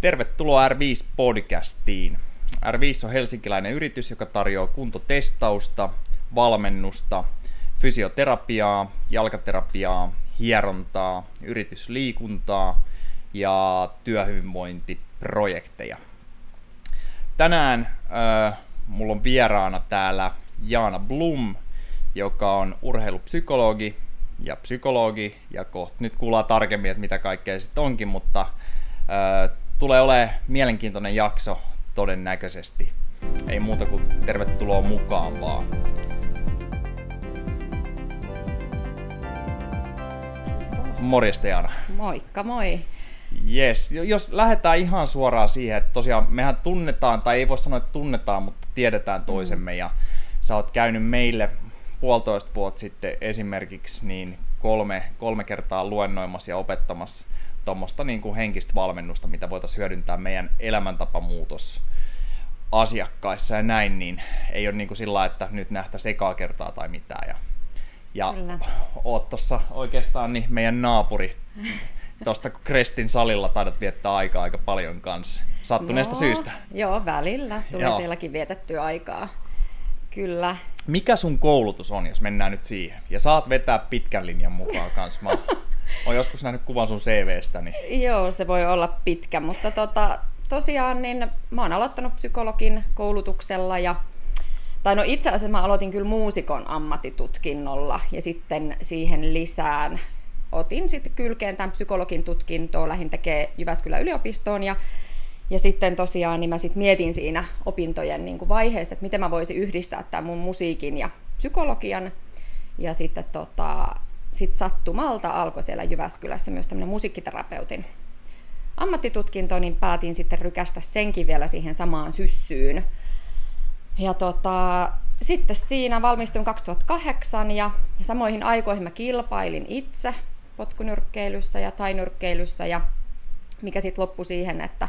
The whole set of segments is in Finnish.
Tervetuloa R5-podcastiin. R5 on helsinkiläinen yritys, joka tarjoaa kuntotestausta, valmennusta, fysioterapiaa, jalkaterapiaa, hierontaa, yritysliikuntaa ja työhyvinvointiprojekteja. Tänään äh, mulla on vieraana täällä Jaana Blum, joka on urheilupsykologi ja psykologi, ja kohta nyt kuullaan tarkemmin, että mitä kaikkea sitten onkin, mutta äh, tulee olemaan mielenkiintoinen jakso todennäköisesti. Ei muuta kuin tervetuloa mukaan vaan. Morjesta Jaana. Moikka moi. Yes, jos lähdetään ihan suoraan siihen, että tosiaan mehän tunnetaan, tai ei voi sanoa, että tunnetaan, mutta tiedetään toisemme, mm. ja sä oot käynyt meille puolitoista vuotta sitten esimerkiksi niin kolme, kolme kertaa luennoimassa ja opettamassa tuommoista niin kuin henkistä valmennusta, mitä voitaisiin hyödyntää meidän elämäntapamuutos asiakkaissa ja näin, niin ei ole niin kuin sillä että nyt nähtäisiin ekaa kertaa tai mitään. Ja, ja Kyllä. oot tuossa oikeastaan niin meidän naapuri tuosta Krestin salilla taidat viettää aikaa aika paljon kanssa. Sattuneesta no, syystä. Joo, välillä. Tulee joo. sielläkin vietettyä aikaa. Kyllä. Mikä sun koulutus on, jos mennään nyt siihen? Ja saat vetää pitkän linjan mukaan kanssa. Mä oon joskus nähnyt kuvan sun CVstä. Niin... Joo, se voi olla pitkä, mutta tota, tosiaan niin mä oon aloittanut psykologin koulutuksella ja tai no itse asiassa mä aloitin kyllä muusikon ammattitutkinnolla ja sitten siihen lisään otin sitten kylkeen tämän psykologin tutkintoa, lähin tekee Jyväskylän yliopistoon ja ja sitten tosiaan niin mä sit mietin siinä opintojen niin kuin vaiheessa, että miten mä voisin yhdistää tämän mun musiikin ja psykologian. Ja sitten tota, sit sattumalta alkoi siellä Jyväskylässä myös tämmöinen musiikkiterapeutin ammattitutkinto, niin päätin sitten rykästä senkin vielä siihen samaan syssyyn. Ja tota, sitten siinä valmistuin 2008 ja, ja samoihin aikoihin mä kilpailin itse potkunyrkkeilyssä ja tainyrkkeilyssä ja mikä sitten loppui siihen, että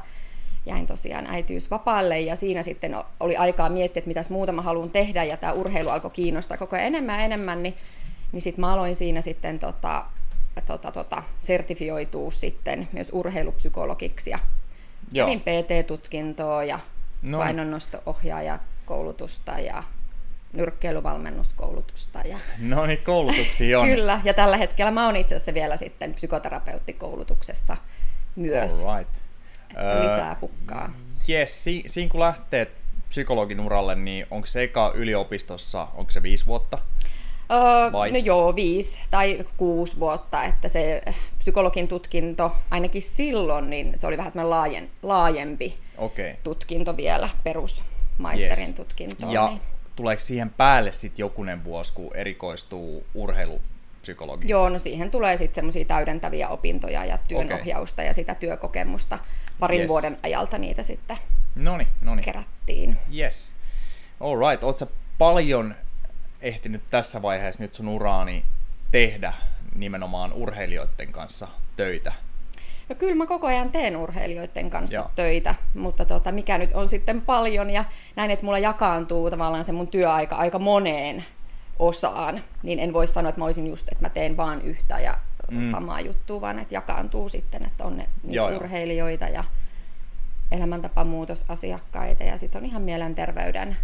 jäin tosiaan äitiysvapaalle ja siinä sitten oli aikaa miettiä, että mitäs muuta mä haluan tehdä ja tämä urheilu alkoi kiinnostaa koko ajan enemmän ja enemmän, niin, niin sitten mä aloin siinä sitten tota, tota, tota, sertifioitua sitten myös urheilupsykologiksi ja Joo. kävin PT-tutkintoa ja no. painonnosto-ohjaaja koulutusta ja nyrkkeilyvalmennuskoulutusta. Ja... No niin, koulutuksia on. Kyllä, ja tällä hetkellä mä oon itse asiassa vielä sitten psykoterapeuttikoulutuksessa myös. All right lisää pukkaa. Jes, si- siinä kun lähtee psykologin uralle, niin onko se eka yliopistossa, onko se viisi vuotta? Vai? No joo, viisi tai kuusi vuotta, että se psykologin tutkinto, ainakin silloin, niin se oli vähän laajen, laajempi okay. tutkinto vielä, perusmaisterin yes. tutkinto. Ja niin. tuleeko siihen päälle sitten jokunen vuosi, kun erikoistuu urheilu psykologi? Joo, no siihen tulee sitten semmoisia täydentäviä opintoja ja työnohjausta okay. ja sitä työkokemusta. Parin yes. vuoden ajalta niitä sitten noni, noni. kerättiin. Yes. All right. Oletko paljon ehtinyt tässä vaiheessa nyt sun uraani tehdä nimenomaan urheilijoiden kanssa töitä? No kyllä mä koko ajan teen urheilijoiden kanssa Joo. töitä, mutta tota, mikä nyt on sitten paljon ja näin, että mulla jakaantuu tavallaan se mun työaika aika moneen osaan, niin en voi sanoa, että mä olisin just, että mä teen vaan yhtä ja mm. samaa juttua, vaan että jakaantuu sitten, että on ne niin joo, urheilijoita ja elämäntapamuutosasiakkaita ja sitten on ihan mielenterveyden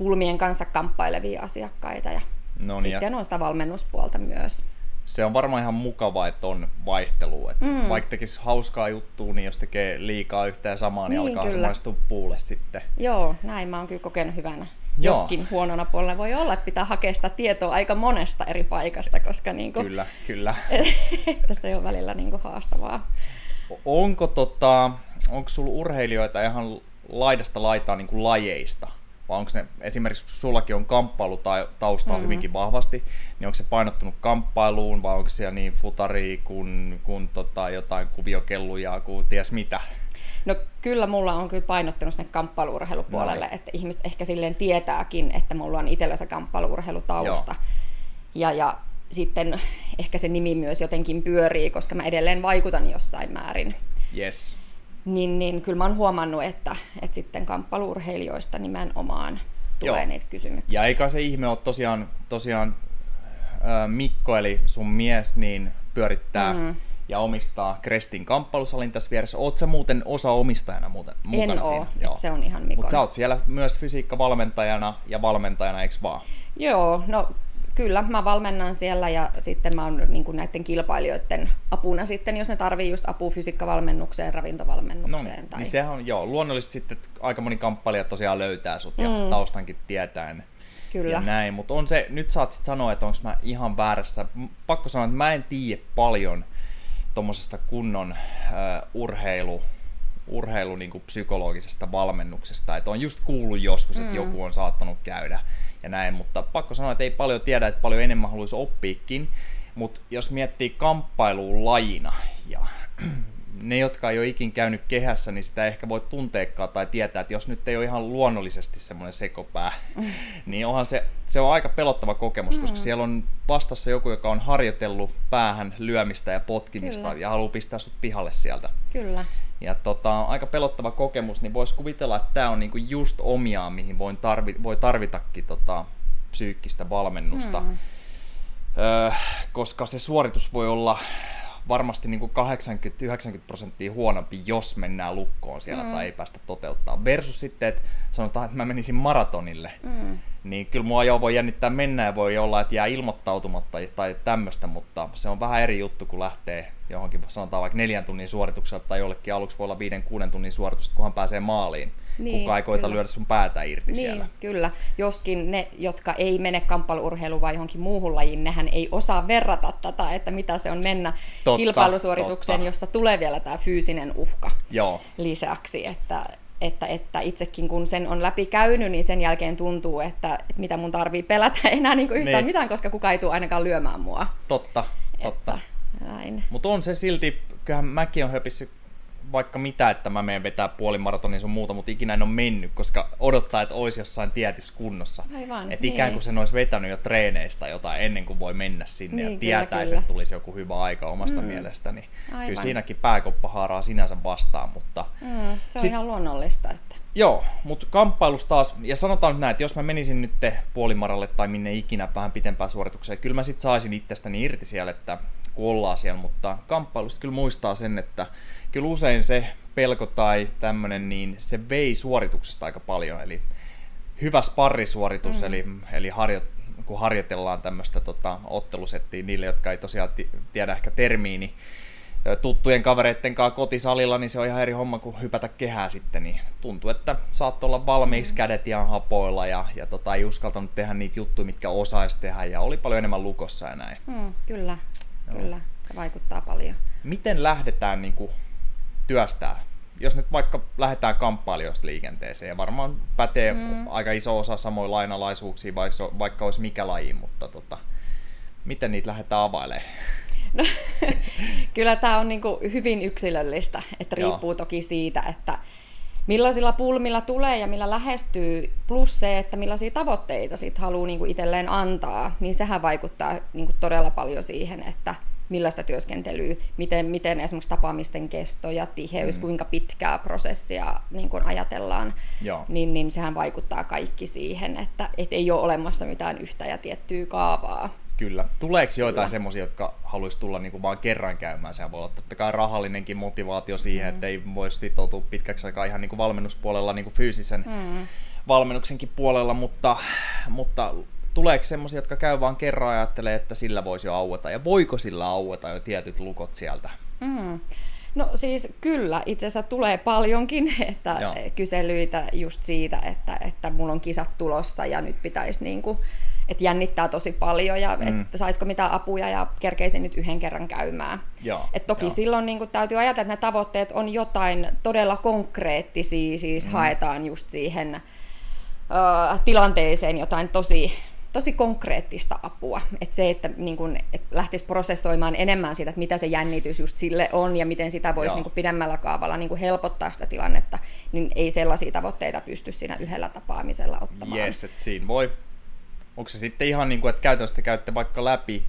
pulmien kanssa kamppailevia asiakkaita ja no niin, sitten ja... on sitä valmennuspuolta myös. Se on varmaan ihan mukavaa, että on vaihtelu. Että mm. Vaikka tekisi hauskaa juttua, niin jos tekee liikaa yhtä ja samaa, niin, niin alkaa kyllä. puulle sitten. Joo, näin mä oon kyllä kokenut hyvänä Joo. Joskin huonona puolella voi olla, että pitää hakea sitä tietoa aika monesta eri paikasta, koska niin kuin, kyllä, kyllä. että se on välillä niin kuin haastavaa. Onko, tota, onko sulla urheilijoita ihan laidasta laitaa niin kuin lajeista? Vai onko ne, esimerkiksi kun sullakin on kamppailu taustaa mm-hmm. hyvinkin vahvasti, niin onko se painottunut kamppailuun vai onko siellä niin futari kuin, kuin tota, jotain kuviokelluja kuin ties mitä? No kyllä mulla on kyllä painottunut sinne kamppailuurheilupuolelle, no. että ihmiset ehkä silleen tietääkin, että mulla on itsellä se kamppailuurheilutausta. Ja, ja sitten ehkä se nimi myös jotenkin pyörii, koska mä edelleen vaikutan jossain määrin. Yes. Niin, niin kyllä mä oon huomannut, että, että sitten kamppailuurheilijoista nimenomaan tulee Joo. niitä kysymyksiä. Ja eikä se ihme ole tosiaan, tosiaan äh, Mikko, eli sun mies, niin pyörittää mm ja omistaa Krestin kamppailusalin tässä vieressä. Oot sä muuten osa omistajana muuten mukana en siinä? oo, se on ihan Mikon. Mutta sä oot siellä myös fysiikkavalmentajana ja valmentajana, eikö vaan? Joo, no kyllä, mä valmennan siellä ja sitten mä oon niin näiden kilpailijoiden apuna sitten, jos ne tarvii just apua fysiikkavalmennukseen, ravintovalmennukseen. No, tai... niin sehän on, joo, luonnollisesti sitten aika moni kamppailija tosiaan löytää sut ja mm. taustankin tietäen. Kyllä. Ja näin, mutta on se, nyt saat sitten sanoa, että onko mä ihan väärässä. Pakko sanoa, että mä en tiedä paljon tuommoisesta kunnon uh, urheilu, urheilu niin kuin psykologisesta valmennuksesta. Että on just kuullut joskus, että mm. joku on saattanut käydä ja näin, mutta pakko sanoa, että ei paljon tiedä, että paljon enemmän haluaisi oppiikin. Mutta jos miettii kamppailuun lajina ja ne, jotka ei ole ikin käynyt kehässä, niin sitä ehkä voi tunteekkaa tai tietää, että jos nyt ei ole ihan luonnollisesti semmoinen sekopää, niin onhan se, se on aika pelottava kokemus, mm. koska siellä on vastassa joku, joka on harjoitellut päähän lyömistä ja potkimista Kyllä. ja haluaa pistää sut pihalle sieltä. Kyllä. Ja tota, aika pelottava kokemus, niin voisi kuvitella, että tämä on niinku just omiaan, mihin voi, tarvi, voi tarvitakin tota, psyykkistä valmennusta. Mm. Öö, koska se suoritus voi olla varmasti niin kuin 80-90 prosenttia huonompi, jos mennään lukkoon siellä mm. tai ei päästä toteuttaa. Versus sitten, että sanotaan, että mä menisin maratonille, mm. niin kyllä mua jo voi jännittää mennä ja voi olla, että jää ilmoittautumatta tai tämmöistä, mutta se on vähän eri juttu, kun lähtee johonkin, sanotaan vaikka neljän tunnin suorituksella tai jollekin aluksi voi olla viiden, kuuden tunnin suoritus, kunhan pääsee maaliin. Niin, Kuka ei koita kyllä. lyödä sun päätä irti niin, siellä. kyllä. Joskin ne, jotka ei mene kamppailuurheiluun vai johonkin muuhun lajiin, nehän ei osaa verrata tätä, että mitä se on mennä totta, kilpailusuoritukseen, totta. jossa tulee vielä tämä fyysinen uhka Joo. lisäksi. Että, että, että itsekin kun sen on läpi käynyt, niin sen jälkeen tuntuu, että, että mitä mun tarvii pelätä enää niin yhtään niin. mitään, koska kukaan ei tule ainakaan lyömään mua. Totta, totta. Näin. Mutta on se silti, kyllähän mäkin on höpissyt vaikka mitä, että mä menen vetää puolimaratonin sun muuta, mutta ikinä en ole mennyt, koska odottaa, että olisi jossain tietyssä kunnossa. Aivan, että niin. ikään kuin sen olisi vetänyt jo treeneistä jotain ennen kuin voi mennä sinne niin, ja tietäisi, että tulisi joku hyvä aika omasta mm. mielestäni. Aivan. Kyllä siinäkin pääkoppa haaraa sinänsä vastaan, mutta... Mm, se on sit, ihan luonnollista. Että... Joo, mutta kamppailusta taas, ja sanotaan nyt näin, että jos mä menisin nyt puolimaralle tai minne ikinä vähän pitempään suoritukseen, kyllä mä sit saisin itsestäni irti siellä, että kun ollaan siellä, mutta kamppailusta kyllä muistaa sen, että kyllä usein se pelko tai tämmöinen, niin se vei suorituksesta aika paljon, eli hyvä sparrisuoritus, mm. eli, eli harjo, kun harjoitellaan tämmöistä tota, ottelusettiä niille, jotka ei tosiaan tiedä ehkä termiini, niin tuttujen kavereitten kanssa kotisalilla, niin se on ihan eri homma kuin hypätä kehää sitten, niin tuntuu, että saat olla valmiiksi mm. kädet ihan hapoilla ja, ja tota, ei uskaltanut tehdä niitä juttuja, mitkä osaisi tehdä ja oli paljon enemmän lukossa ja näin. Mm, kyllä, Joo. kyllä, se vaikuttaa paljon. Miten lähdetään niin kuin, työstää? Jos nyt vaikka lähdetään kamppailijoista liikenteeseen, ja varmaan pätee mm. aika iso osa samoin lainalaisuuksia, vaikka, vaikka olisi mikä laji, mutta tota, miten niitä lähdetään availemaan? No, kyllä tämä on niin hyvin yksilöllistä, että riippuu Joo. toki siitä, että millaisilla pulmilla tulee ja millä lähestyy, plus se, että millaisia tavoitteita sit haluaa niin itselleen antaa, niin sehän vaikuttaa niin todella paljon siihen, että millaista työskentelyä, miten, miten esimerkiksi tapaamisten kesto ja tiheys, mm. kuinka pitkää prosessia niin kun ajatellaan, Niin, niin sehän vaikuttaa kaikki siihen, että et ei ole olemassa mitään yhtä ja tiettyä kaavaa. Kyllä. Tuleeko joitain semmoisia, jotka haluaisi tulla niin kuin vaan kerran käymään? Sehän voi olla totta kai rahallinenkin motivaatio siihen, mm. että ei voi sitoutua pitkäksi aikaa ihan niin kuin valmennuspuolella niin kuin fyysisen mm. valmennuksenkin puolella, mutta, mutta tuleeko semmoisia, jotka käy vaan kerran ja ajattelee, että sillä voisi jo aueta, ja voiko sillä aueta jo tietyt lukot sieltä? Mm. No siis kyllä, itse asiassa tulee paljonkin, että Joo. kyselyitä just siitä, että, että mulla on kisat tulossa ja nyt pitäisi niin kuin, että jännittää tosi paljon ja mm. että saisiko mitään apuja ja kerkeisin nyt yhden kerran käymään. Joo, et toki jo. silloin niin kuin, täytyy ajatella, että ne tavoitteet on jotain todella konkreettisia, siis mm. haetaan just siihen uh, tilanteeseen jotain tosi tosi konkreettista apua. Että se, että niin kun, et lähtisi prosessoimaan enemmän siitä, että mitä se jännitys just sille on ja miten sitä voisi niin pidemmällä kaavalla niin helpottaa sitä tilannetta, niin ei sellaisia tavoitteita pysty siinä yhdellä tapaamisella ottamaan. Yes, että siinä voi, onko se sitten ihan niin kuin, että käytännössä käytte vaikka läpi,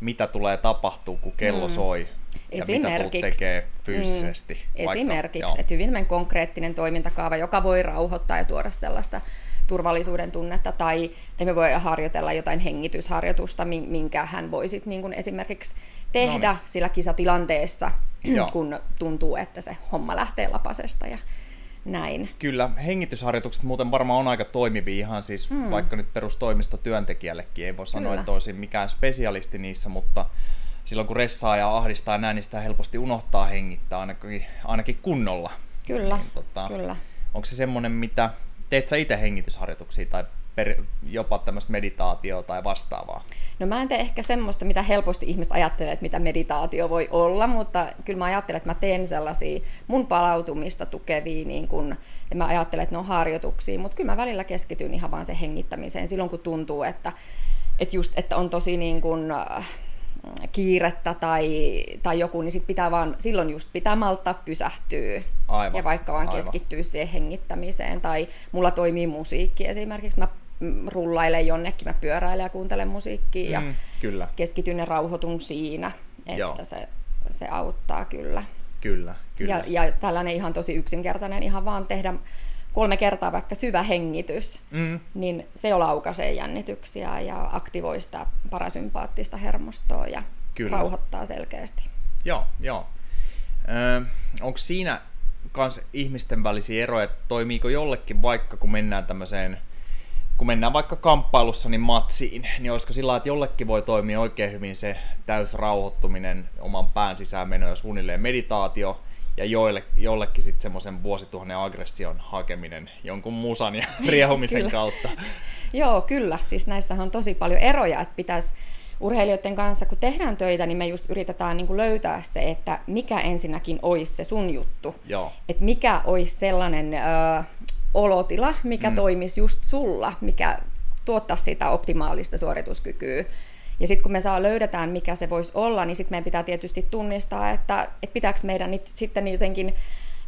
mitä tulee tapahtuu, kun kello mm. soi, ja mitä tekee fyysisesti. Mm, esimerkiksi, että hyvin konkreettinen toimintakaava, joka voi rauhoittaa ja tuoda sellaista turvallisuuden tunnetta, tai, tai me voi harjoitella jotain hengitysharjoitusta, minkä hän voisi niin kuin esimerkiksi tehdä Noniin. sillä kisatilanteessa, kun tuntuu, että se homma lähtee lapasesta. Ja näin. Kyllä, hengitysharjoitukset muuten varmaan on aika toimivia ihan siis mm. vaikka nyt perustoimista työntekijällekin. Ei voi sanoa, Kyllä. että olisin mikään spesialisti niissä, mutta silloin kun ressaa ja ahdistaa näin, niin sitä helposti unohtaa hengittää ainakin, ainakin kunnolla. Kyllä, niin, tota, kyllä. Onko se semmoinen, mitä teet sä itse hengitysharjoituksia tai per, jopa tämmöistä meditaatioa tai vastaavaa? No mä en tee ehkä semmoista, mitä helposti ihmiset ajattelee, että mitä meditaatio voi olla, mutta kyllä mä ajattelen, että mä teen sellaisia mun palautumista tukevia, niin kun, ja mä ajattelen, että ne on harjoituksia, mutta kyllä mä välillä keskityn ihan vaan sen hengittämiseen silloin, kun tuntuu, että, että, just, että on tosi niin kun, äh, kiirettä tai, tai joku, niin sit pitää vaan, silloin just pitää malttaa pysähtyä. Aivan, ja vaikka vaan aivan. keskittyä siihen hengittämiseen. Tai mulla toimii musiikki esimerkiksi. Mä rullailen jonnekin, mä pyöräilen ja kuuntelen musiikkia ja mm, kyllä. keskityn ja rauhoitun siinä, että Joo. se, se auttaa kyllä. Kyllä, kyllä. Ja, ja tällainen ihan tosi yksinkertainen, ihan vaan tehdä kolme kertaa vaikka syvä hengitys, mm. niin se laukaisee jännityksiä ja aktivoi sitä parasympaattista hermostoa ja Kyllä. rauhoittaa selkeästi. Joo, joo. Öö, onko siinä kans ihmisten välisiä eroja, että toimiiko jollekin vaikka kun mennään tämmöiseen kun mennään vaikka kamppailussa niin matsiin, niin olisiko sillä että jollekin voi toimia oikein hyvin se täysrauhoittuminen, oman pään sisään meno ja suunnilleen meditaatio, ja joille, jollekin sitten semmoisen vuosituhannen aggression hakeminen jonkun musan ja riehumisen kautta. Joo, kyllä. Siis näissä on tosi paljon eroja, että pitäisi urheilijoiden kanssa, kun tehdään töitä, niin me just yritetään niin kuin löytää se, että mikä ensinnäkin olisi se sun juttu. Joo. Että mikä olisi sellainen ö, olotila, mikä mm. toimisi just sulla, mikä tuottaa sitä optimaalista suorituskykyä. Ja sitten kun me saa löydetään, mikä se voisi olla, niin sitten meidän pitää tietysti tunnistaa, että, että pitääkö meidän nyt sitten jotenkin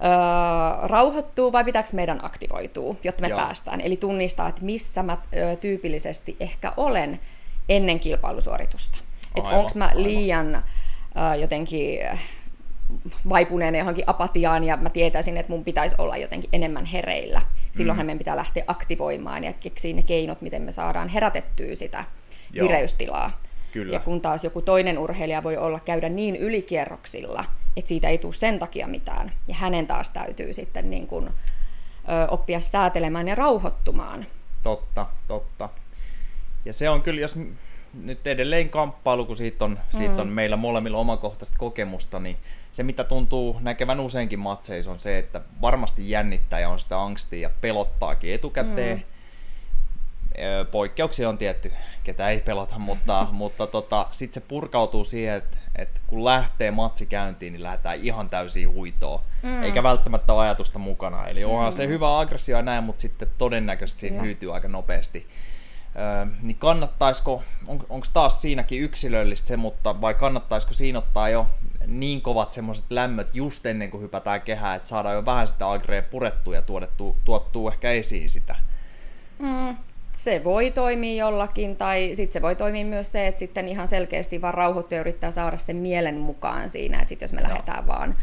öö, rauhoittua vai pitääkö meidän aktivoitua, jotta me Joo. päästään. Eli tunnistaa, että missä mä ö, tyypillisesti ehkä olen ennen kilpailusuoritusta. Että onko mä liian ö, jotenkin vaipuneen johonkin apatiaan ja mä tietäisin, että mun pitäisi olla jotenkin enemmän hereillä. Silloinhan mm. meidän pitää lähteä aktivoimaan ja keksiä ne keinot, miten me saadaan herätettyä sitä Joo. vireystilaa. Kyllä. Ja kun taas joku toinen urheilija voi olla käydä niin ylikierroksilla, että siitä ei tule sen takia mitään. Ja hänen taas täytyy sitten niin kuin, ö, oppia säätelemään ja rauhoittumaan. Totta, totta. Ja se on kyllä, jos nyt edelleen kamppailu, kun siitä on, mm. siitä on meillä molemmilla omakohtaista kokemusta, niin se mitä tuntuu näkevän useinkin matseissa on se, että varmasti jännittää ja on sitä angstia ja pelottaakin etukäteen. Mm Poikkeuksia on tietty, ketä ei pelata, mutta, mutta tota, sitten se purkautuu siihen, että, että kun lähtee matsi käyntiin, niin lähdetään ihan täysin huitoon, mm. eikä välttämättä ole ajatusta mukana. Eli onhan mm. se hyvä aggressio ja näin, mutta sitten todennäköisesti siinä hyytyy aika nopeasti. Öö, niin kannattaisiko, on, onko taas siinäkin yksilöllistä se, mutta vai kannattaisiko siinä ottaa jo niin kovat semmoiset lämmöt just ennen kuin hypätään kehään, että saadaan jo vähän sitä agrea purettua ja tuodettua, tuottua ehkä esiin sitä? Mm, se voi toimia jollakin, tai sitten se voi toimia myös se, että sitten ihan selkeästi vaan rauhoittua ja yrittää saada sen mielen mukaan siinä, että sitten jos me no. lähdetään vaan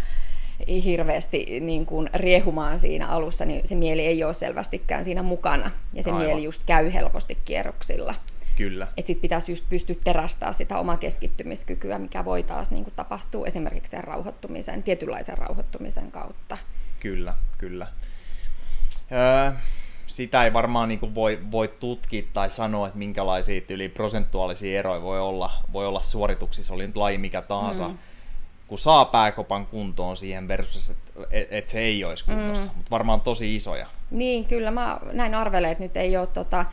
hirveästi niin kuin riehumaan siinä alussa, niin se mieli ei ole selvästikään siinä mukana, ja se Aivan. mieli just käy helposti kierroksilla. Kyllä. Että sitten pitäisi just pystyä terästää sitä omaa keskittymiskykyä, mikä voi taas niin kuin tapahtua esimerkiksi sen rauhoittumisen, tietynlaisen rauhoittumisen kautta. Kyllä, kyllä. Öö, sitä ei varmaan niin voi, voi tutkia tai sanoa, että minkälaisia yli prosentuaalisia eroja voi olla, voi olla suorituksissa, oli nyt laji mikä tahansa, mm. kun saa pääkopan kuntoon siihen versus, että et, et se ei olisi kunnossa, mm. mutta varmaan tosi isoja. Niin, kyllä mä näin arvelen, että nyt ei ole tota,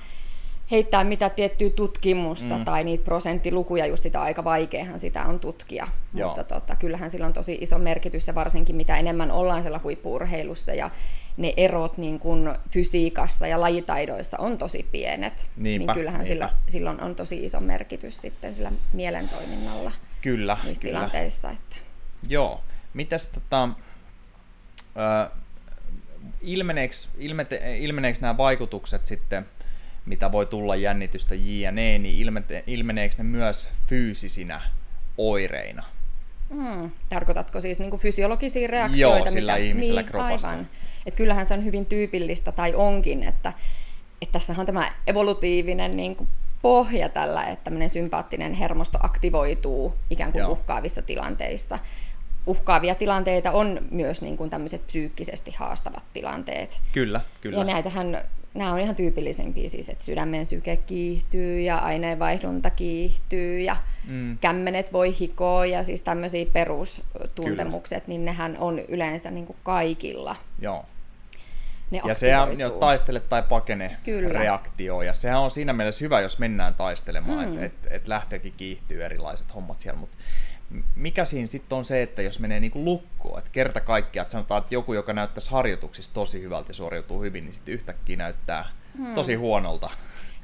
heittää mitä tiettyä tutkimusta mm. tai niitä prosenttilukuja, just sitä aika vaikeahan sitä on tutkia. Joo. Mutta tota, kyllähän sillä on tosi iso merkitys ja varsinkin mitä enemmän ollaan siellä huippuurheilussa ja ne erot niin kuin fysiikassa ja lajitaidoissa on tosi pienet, niinpä, niin kyllähän niinpä. Sillä, silloin on tosi iso merkitys sitten sillä mielentoiminnalla kyllä, niissä kyllä. tilanteissa. Että. Joo. Mitäs tota, ö, ilmeneekö, ilmete, ilmeneekö nämä vaikutukset sitten, mitä voi tulla jännitystä jne, niin ilmete, ilmeneekö ne myös fyysisinä oireina? Mm. Tarkoitatko siis niin kuin fysiologisia reaktioita? Joo, sillä mitä... ihmisellä niin, kropassa. Aivan. Et kyllähän se on hyvin tyypillistä, tai onkin, että, että tässä on tämä evolutiivinen niin kuin pohja tällä, että tämmöinen sympaattinen hermosto aktivoituu ikään kuin Joo. uhkaavissa tilanteissa. Uhkaavia tilanteita on myös niin kuin tämmöiset psyykkisesti haastavat tilanteet. Kyllä, kyllä. Ja näitähän, nämä on ihan tyypillisimpiä siis, että sydämen syke kiihtyy ja aineenvaihdunta kiihtyy ja mm. kämmenet voi hikoa ja siis tämmöisiä perustuntemukset, niin nehän on yleensä niin kuin kaikilla. Joo. Ne Ja sehän aktivoituu. jo taistele tai pakene Kyllä. reaktio, ja sehän on siinä mielessä hyvä, jos mennään taistelemaan, mm. että et, et lähteekin kiihtyy erilaiset hommat siellä, mutta mikä siinä sitten on se, että jos menee niinku lukkoon, että kerta kaikkiaan, että sanotaan, että joku, joka näyttäisi harjoituksissa tosi hyvältä ja suoriutuu hyvin, niin sitten yhtäkkiä näyttää hmm. tosi huonolta.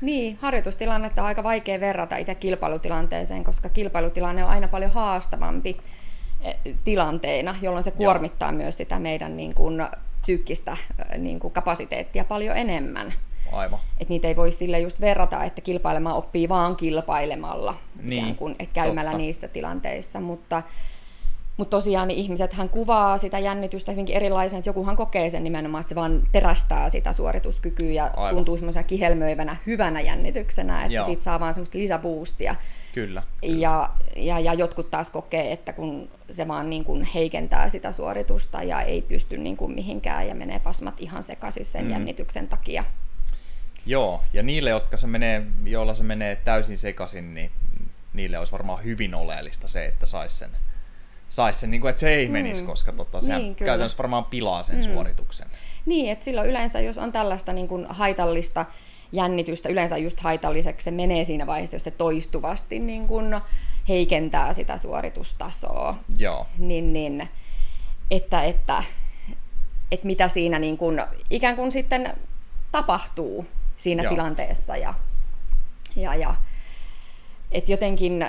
Niin, harjoitustilannetta on aika vaikea verrata itse kilpailutilanteeseen, koska kilpailutilanne on aina paljon haastavampi eh, tilanteena, jolloin se kuormittaa Joo. myös sitä meidän niin kuin, psyykkistä eh, niin kuin, kapasiteettia paljon enemmän. Aivan. Että niitä ei voi sille just verrata, että kilpailemaan oppii vaan kilpailemalla, Niin, ikään kuin, että käymällä totta. niissä tilanteissa, mutta mutta tosiaan niin ihmiset hän kuvaa sitä jännitystä hyvinkin erilaisen, että jokuhan kokee sen nimenomaan, että se vaan terästää sitä suorituskykyä ja Aivan. tuntuu semmoisena kihelmöivänä, hyvänä jännityksenä, että Joo. siitä saa vaan semmoista lisäboostia. Kyllä. Ja, ja, ja jotkut taas kokee, että kun se vaan niin kuin heikentää sitä suoritusta ja ei pysty niin kuin mihinkään ja menee pasmat ihan sekaisin sen mm. jännityksen takia. Joo, ja niille, jotka se menee, joilla se menee täysin sekaisin, niin niille olisi varmaan hyvin oleellista se, että saisi sen, sais sen niin kuin, että se ei menisi, Mm. koska tota, sehän Niin, kyllä. käytännössä varmaan pilaa sen suorituksen. Niin, että silloin yleensä, jos on tällaista niin kuin haitallista jännitystä, yleensä just haitalliseksi se menee siinä vaiheessa, jos se toistuvasti niin kuin heikentää sitä suoritustasoa. Joo, Niin, niin että, että, että mitä siinä niin kuin, ikään kuin sitten tapahtuu siinä Joo. Tilanteessa. Ja, ja, ja että jotenkin,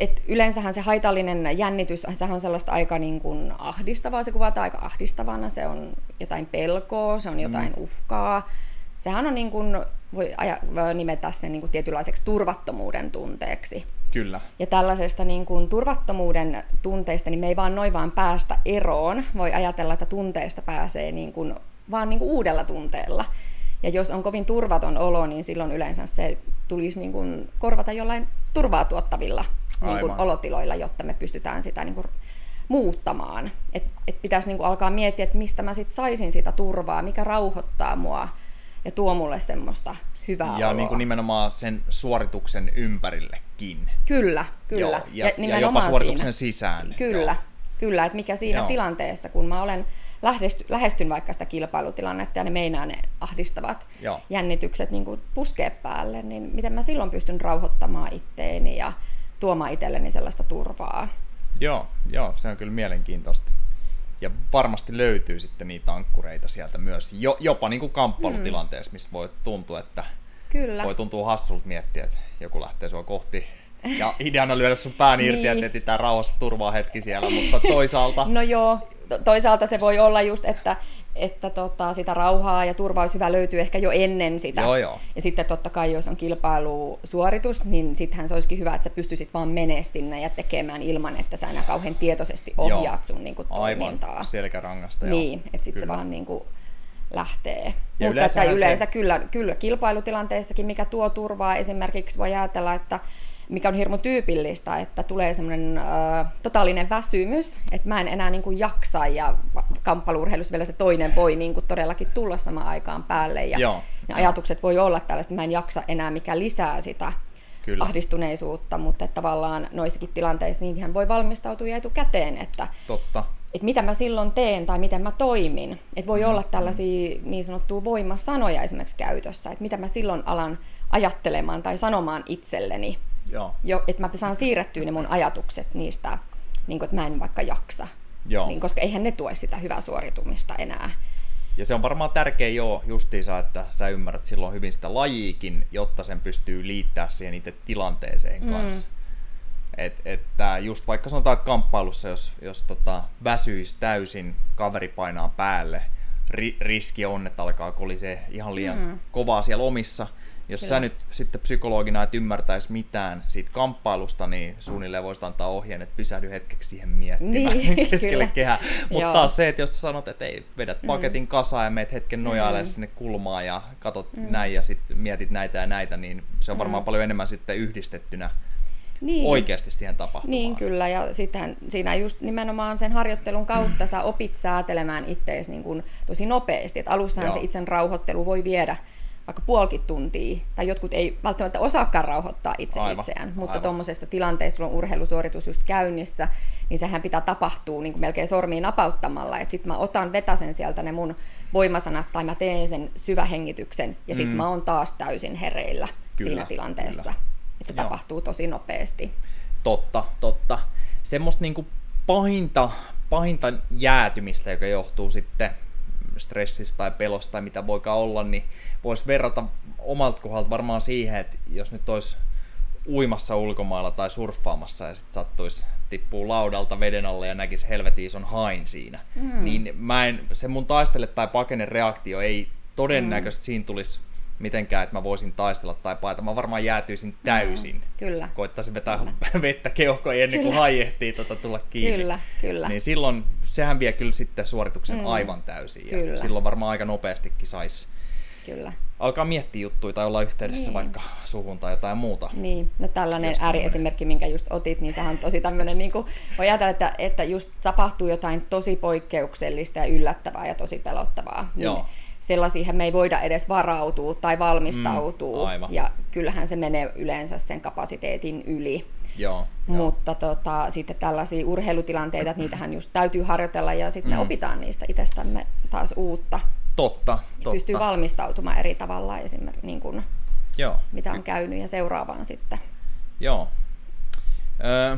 et yleensähän se haitallinen jännitys, sehän on sellaista aika niin kuin ahdistavaa, se kuvataan aika ahdistavana, se on jotain pelkoa, se on jotain mm. uhkaa. Sehän on niin kuin, voi aja, voi nimetä sen niin kuin tietynlaiseksi turvattomuuden tunteeksi. kyllä. Ja tällaisesta niin kuin turvattomuuden tunteista, niin me ei vaan noin vaan päästä eroon. Voi ajatella, että tunteesta pääsee niin kuin, vaan niin kuin uudella tunteella. Ja jos on kovin turvaton olo, niin silloin yleensä se tulisi niin kuin korvata jollain turvaa tuottavilla niin kuin olotiloilla, jotta me pystytään sitä niin kuin muuttamaan. Et, et pitäisi niin kuin alkaa miettiä, että mistä mä sit saisin sitä turvaa, mikä rauhoittaa mua ja tuo mulle semmoista hyvää Ja oloa. niin kuin nimenomaan sen suorituksen ympärillekin. Kyllä, kyllä. Joo, ja, ja, jopa suorituksen sisään. Kyllä, Joo. kyllä. Että mikä siinä. Joo. tilanteessa, kun mä olen lähesty, lähestyn vaikka sitä kilpailutilannetta ja ne meinaa ne ahdistavat Joo. jännitykset niin kuin puskee päälle, niin miten mä silloin pystyn rauhoittamaan itteeni ja tuomaan itselleni sellaista turvaa. Joo, joo, se on kyllä mielenkiintoista. Ja varmasti löytyy sitten niitä ankkureita sieltä myös, jo, jopa niin kuin kamppailutilanteessa, missä voi tuntua, että Kyllä. voi tuntua hassulta miettiä, että joku lähtee sua kohti. Ja ideana lyödä sun pään irti, Niin. että etsitään rauhassa turvaa hetki siellä, mutta toisaalta... No joo, toisaalta se voi olla just, että, että tota, sitä rauhaa ja turvaa olisi hyvä löytyy ehkä jo ennen sitä. Joo, joo. Ja sitten totta kai, jos on kilpailusuoritus, niin sittenhän se olisikin hyvä, että sä pystyisit vaan menee sinne ja tekemään ilman, että sä enää kauhean tietoisesti ohjaat sun niin kuin, toimintaa. Aivan, selkärangasta. joo. Niin, että sitten se vaan niin kuin lähtee. Ja Mutta että yleensähän yleensä se- kyllä, kyllä kilpailutilanteessakin, mikä tuo turvaa, esimerkiksi voi ajatella, että mikä on hirmu tyypillistä, että tulee semmoinen totaalinen väsymys, että mä en enää niin kuin jaksa ja kamppailurheilussa vielä se toinen voi niin kuin todellakin tulla samaan aikaan päälle ja Joo, ne ajatukset voi olla tällaista, että mä en jaksa enää, mikä lisää sitä Kyllä. ahdistuneisuutta, mutta että tavallaan noissakin tilanteissa niihin voi valmistautua jo etukäteen, että Totta. että mitä mä silloin teen tai miten mä toimin. Että voi olla tällaisia niin sanottuja voimasanoja esimerkiksi käytössä, että mitä mä silloin alan ajattelemaan tai sanomaan itselleni, Joo. jo, että mä saan siirrettyä ne mun ajatukset niistä, niin kuin, että mä en vaikka jaksa. Joo. Niin, koska eihän ne tue sitä hyvää suoritumista enää. Ja se on varmaan tärkeä joo justiinsa, että sä ymmärrät silloin hyvin sitä lajiikin, jotta sen pystyy liittää siihen itse tilanteeseen kanssa. Et, että just vaikka sanotaan, että kamppailussa, jos, jos tota, väsyisi täysin, kaveri painaa päälle, ri, riski on, että alkaa kolisee ihan liian mm. kovaa siellä omissa, Jos Kyllä. sä nyt sitten psykologina et ymmärtäisi mitään siitä kamppailusta, niin suunnilleen voisit antaa ohjeen, että pysähdy hetkeksi siihen miettimään Niin, keskelle kehää. Mutta taas se, että jos sä sanot, että ei, vedät paketin kasaan ja meet hetken nojailemaan Mm. sinne kulmaan ja katot näin ja sitten mietit näitä ja näitä, niin se on varmaan Mm. paljon enemmän sitten yhdistettynä niin. oikeasti siihen tapahtumaan. Niin kyllä, ja sitten siinä just nimenomaan sen harjoittelun kautta sä opit säätelemään ittees niin kuin tosi nopeasti. Et alussahan Joo. se itsen rauhoittelu voi viedä vaikka puolikin tuntia, tai jotkut ei välttämättä osaakaan rauhoittaa itse Aivan, itseään, mutta tuommoisessa tilanteessa, on urheilusuoritus just käynnissä, niin sehän pitää tapahtua niin kuin melkein sormiin napauttamalla, että sitten mä otan, vetäsen sieltä ne mun voimasanat, tai mä teen sen syvähengityksen, ja sitten Mm. mä oon taas täysin hereillä Kyllä, siinä tilanteessa. Että se Joo. tapahtuu tosi nopeasti. Totta, totta. Semmoista niinku pahinta, pahinta jäätymistä, joka johtuu sitten stressistä tai pelosta tai mitä voikaan olla, niin voisi verrata omalta kohdalta varmaan siihen, että jos nyt olisi uimassa ulkomailla tai surffaamassa ja sitten sattuisi tippuu laudalta veden alle ja näkisi helvetin ison hain siinä, mm. niin mä en, se mun taistele tai pakene reaktio ei todennäköisesti mm. siinä tulisi mitenkään, että mä voisin taistella tai paeta. Mä varmaan jäätyisin täysin. Mm, kyllä. Koittaisin vetää vettä keuhkoon ennen kuin Kyllä. haiehtii tota tulla kiinni. Kyllä, kyllä. Niin silloin, sehän vie kyllä sitten suorituksen Mm. aivan täysin. Ja silloin varmaan aika nopeastikin saisi Kyllä. alkaa miettiä juttuja tai olla yhteydessä Niin. vaikka suhun tai jotain muuta. Niin, no tällainen Just ääriesimerkki, minkä just otit, niin sehän on tosi tämmöinen, niin kuin, voi ajatella, että, että just tapahtuu jotain tosi poikkeuksellista ja yllättävää ja tosi pelottavaa. Niin Joo. Sellaisiin me ei voida edes varautua tai valmistautua. Mm, aivan. ja kyllähän se menee yleensä sen kapasiteetin yli. Joo, joo. Mutta tota, sitten tällaisia urheilutilanteita, että niitähän just täytyy harjoitella ja sitten Mm. me opitaan niistä itsestämme taas uutta. Totta, Ja totta. pystyy valmistautumaan eri tavalla esimerkiksi niin kuin, Joo, mitä on käynyt ja seuraavaan sitten. joo. Öö,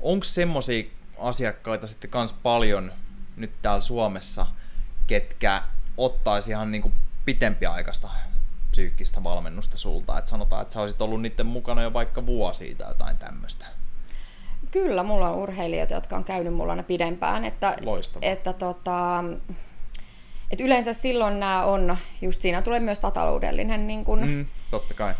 Onko semmoisia asiakkaita sitten kans paljon nyt täällä Suomessa, ketkä ottaisi ihan niinku pitempiaikaista psyykkistä valmennusta sulta? Et sanotaan, että sä olisit ollut niiden mukana jo vaikka vuosia tai jotain tämmöistä. Kyllä, mulla on urheilijoita, jotka on käynyt mulla aina pidempään. Että, Loistavaa. että tota, et yleensä silloin nämä on, just siinä tulee myös taloudellinen niin kun Mm, totta kai.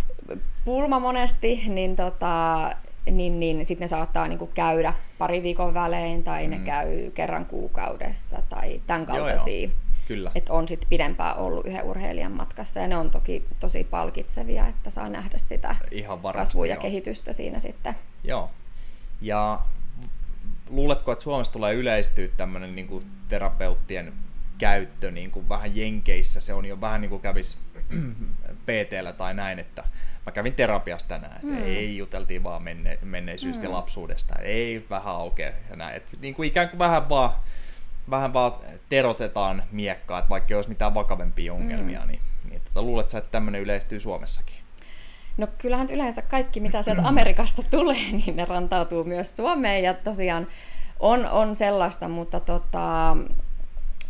pulma monesti, niin, tota, niin, niin sitten ne saattaa niin käydä pari viikon välein tai ne käy kerran kuukaudessa tai tämän Mm. Joo, kaltaisia. joo. Kyllä. Että on sitten pidempään ollut yhden urheilijan matkassa ja ne on toki tosi palkitsevia, että saa nähdä sitä Ihan varmasti. kasvua ja joo. kehitystä siinä sitten. Joo. Ja luuletko, että Suomessa tulee yleistyä tämmöinen niin terapeuttien käyttö niin kuin vähän Jenkeissä? Se on jo vähän niin kuin kävis PTllä tai näin, että mä kävin terapiassa tänään, että mm. ei juteltiin vaan menne, menneisyydestä mm. ja lapsuudesta, ei vähän aukea ja näin. Et niin kuin ikään kuin vähän vaan, vähän vaan terotetaan miekkaa, että vaikka ei olisi mitään vakavempia ongelmia, mm. niin, niin tota, luulet sä, että tämmöinen yleistyy Suomessakin? No kyllähän yleensä kaikki, mitä sieltä Amerikasta tulee, niin ne rantautuu myös Suomeen ja tosiaan on, on sellaista, mutta tota,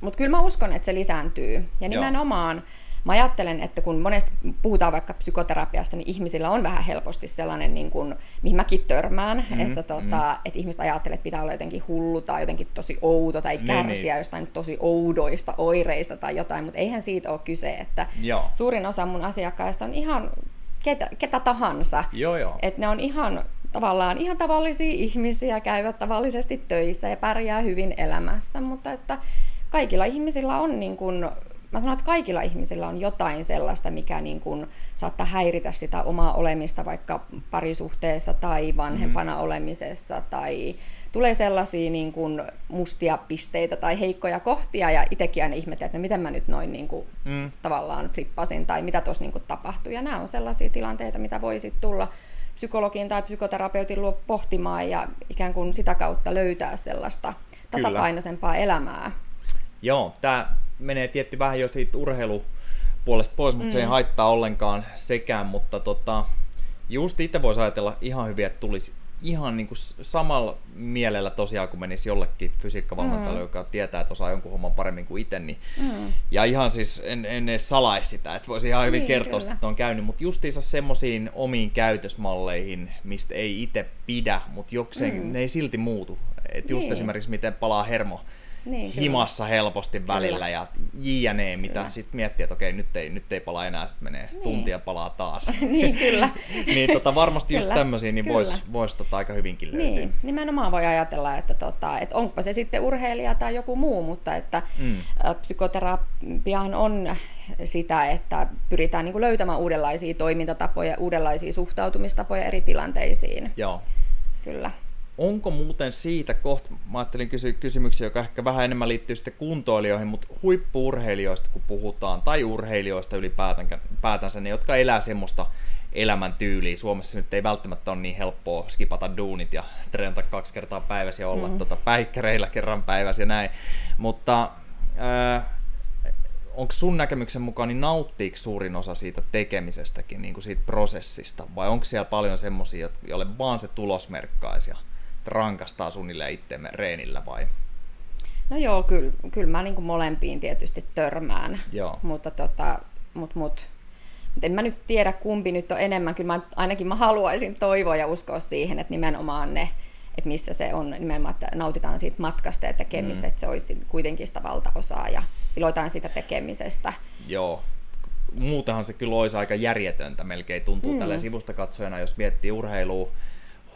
mutta kyllä mä uskon, että se lisääntyy. Ja nimenomaan mä ajattelen, että kun monesti puhutaan vaikka psykoterapiasta, niin ihmisillä on vähän helposti sellainen, niin kuin, mihin mäkin törmään, Mhm, mm-hmm, että, tota, mm-hmm. että ihmiset ajattelee, että pitää olla jotenkin hullu tai jotenkin tosi outo tai Niin, kärsiä niin. jostain tosi oudoista oireista tai jotain, mutta eihän siitä ole kyse, että Joo. suurin osa mun asiakkaista on ihan ketä, ketä tahansa. Joo, joo. Että ne on ihan tavallaan ihan tavallisia ihmisiä, käyvät tavallisesti töissä ja pärjää hyvin elämässä, mutta että kaikilla ihmisillä on niin kuin, mä sanon, että kaikilla ihmisillä on jotain sellaista, mikä niin kuin saattaa häiritä sitä omaa olemista vaikka parisuhteessa tai vanhempana mm. olemisessa tai tulee sellaisia niin kuin mustia pisteitä tai heikkoja kohtia ja itsekin aina ihmettelee, että no miten mä nyt noin niin kuin Mm. tavallaan flippasin tai mitä tuossa niin tapahtui. Ja nämä on sellaisia tilanteita, mitä voi sit tulla psykologin tai psykoterapeutin luo pohtimaan ja ikään kuin sitä kautta löytää sellaista tasapainoisempaa elämää. Joo, tämä menee tietty vähän jo siitä urheilupuolesta pois, mutta mm. se ei haittaa ollenkaan sekään, mutta tota, just itse voisi ajatella ihan hyvin, että tulisi ihan niin kuin samalla mielellä tosiaan, kun menisi jollekin fysiikkavalmentajalle, mm. joka tietää, että osaa jonkun homman paremmin kuin itse, niin Mm. ja ihan siis en, en edes salaisi sitä, että voisi ihan hyvin Niin, kertoa, kyllä. että on käynyt, mutta justiinsa semmoisiin omiin käytösmalleihin, mistä ei itse pidä, mutta jokseen Mm. ne ei silti muutu. Et just Niin. esimerkiksi miten palaa hermo, Niin, kyllä. himassa helposti välillä ja jne, mitä sitten miettii, että okei, nyt ei, nyt ei pala enää, sitten menee Niin. tuntia palaa taas. niin, kyllä. niin tota, varmasti just Kyllä, tämmöisiä niin kyllä. voisi vois tota aika hyvinkin löytyä. Niin, nimenomaan voi ajatella, että, tota, että onpa se sitten urheilija tai joku muu, mutta että mm. psykoterapiahan on sitä, että pyritään niin kuin löytämään uudenlaisia toimintatapoja, uudenlaisia suhtautumistapoja eri tilanteisiin. Joo. Kyllä. Onko muuten siitä kohta, mä ajattelin kysyä kysymyksiä, joka ehkä vähän enemmän liittyy sitten kuntoilijoihin, mutta huippuurheilijoista kun puhutaan, tai urheilijoista ylipäätänsä, ne jotka elää semmoista elämäntyyliä. Suomessa nyt ei välttämättä ole niin helppoa skipata duunit ja treenata kaksi kertaa päivässä ja olla mm. tota, päikkäreillä kerran päivässä ja näin. Mutta äh, onko sun näkemyksen mukaan, niin nauttiiko suurin osa siitä tekemisestäkin, niin kuin siitä prosessista, vai onko siellä paljon semmoisia, joille vaan se tulos merkkaisi ja rankastaa suunnilleen itseemme reenillä vai? No joo, kyllä, kyllä mä niin kuin molempiin tietysti törmään, Joo. mutta tota, mut, mut, mut en mä nyt tiedä kumpi nyt on enemmän, kyllä mä, ainakin mä haluaisin toivoa ja uskoa siihen, että nimenomaan ne, että missä se on, nimenomaan, että nautitaan siitä matkasta ja tekemistä, mm. että se olisi kuitenkin sitä valtaosaa ja iloitaan siitä tekemisestä. Joo. Muutenhan se kyllä olisi aika järjetöntä, melkein tuntuu mm. tällä sivusta katsojana, jos miettii urheilua,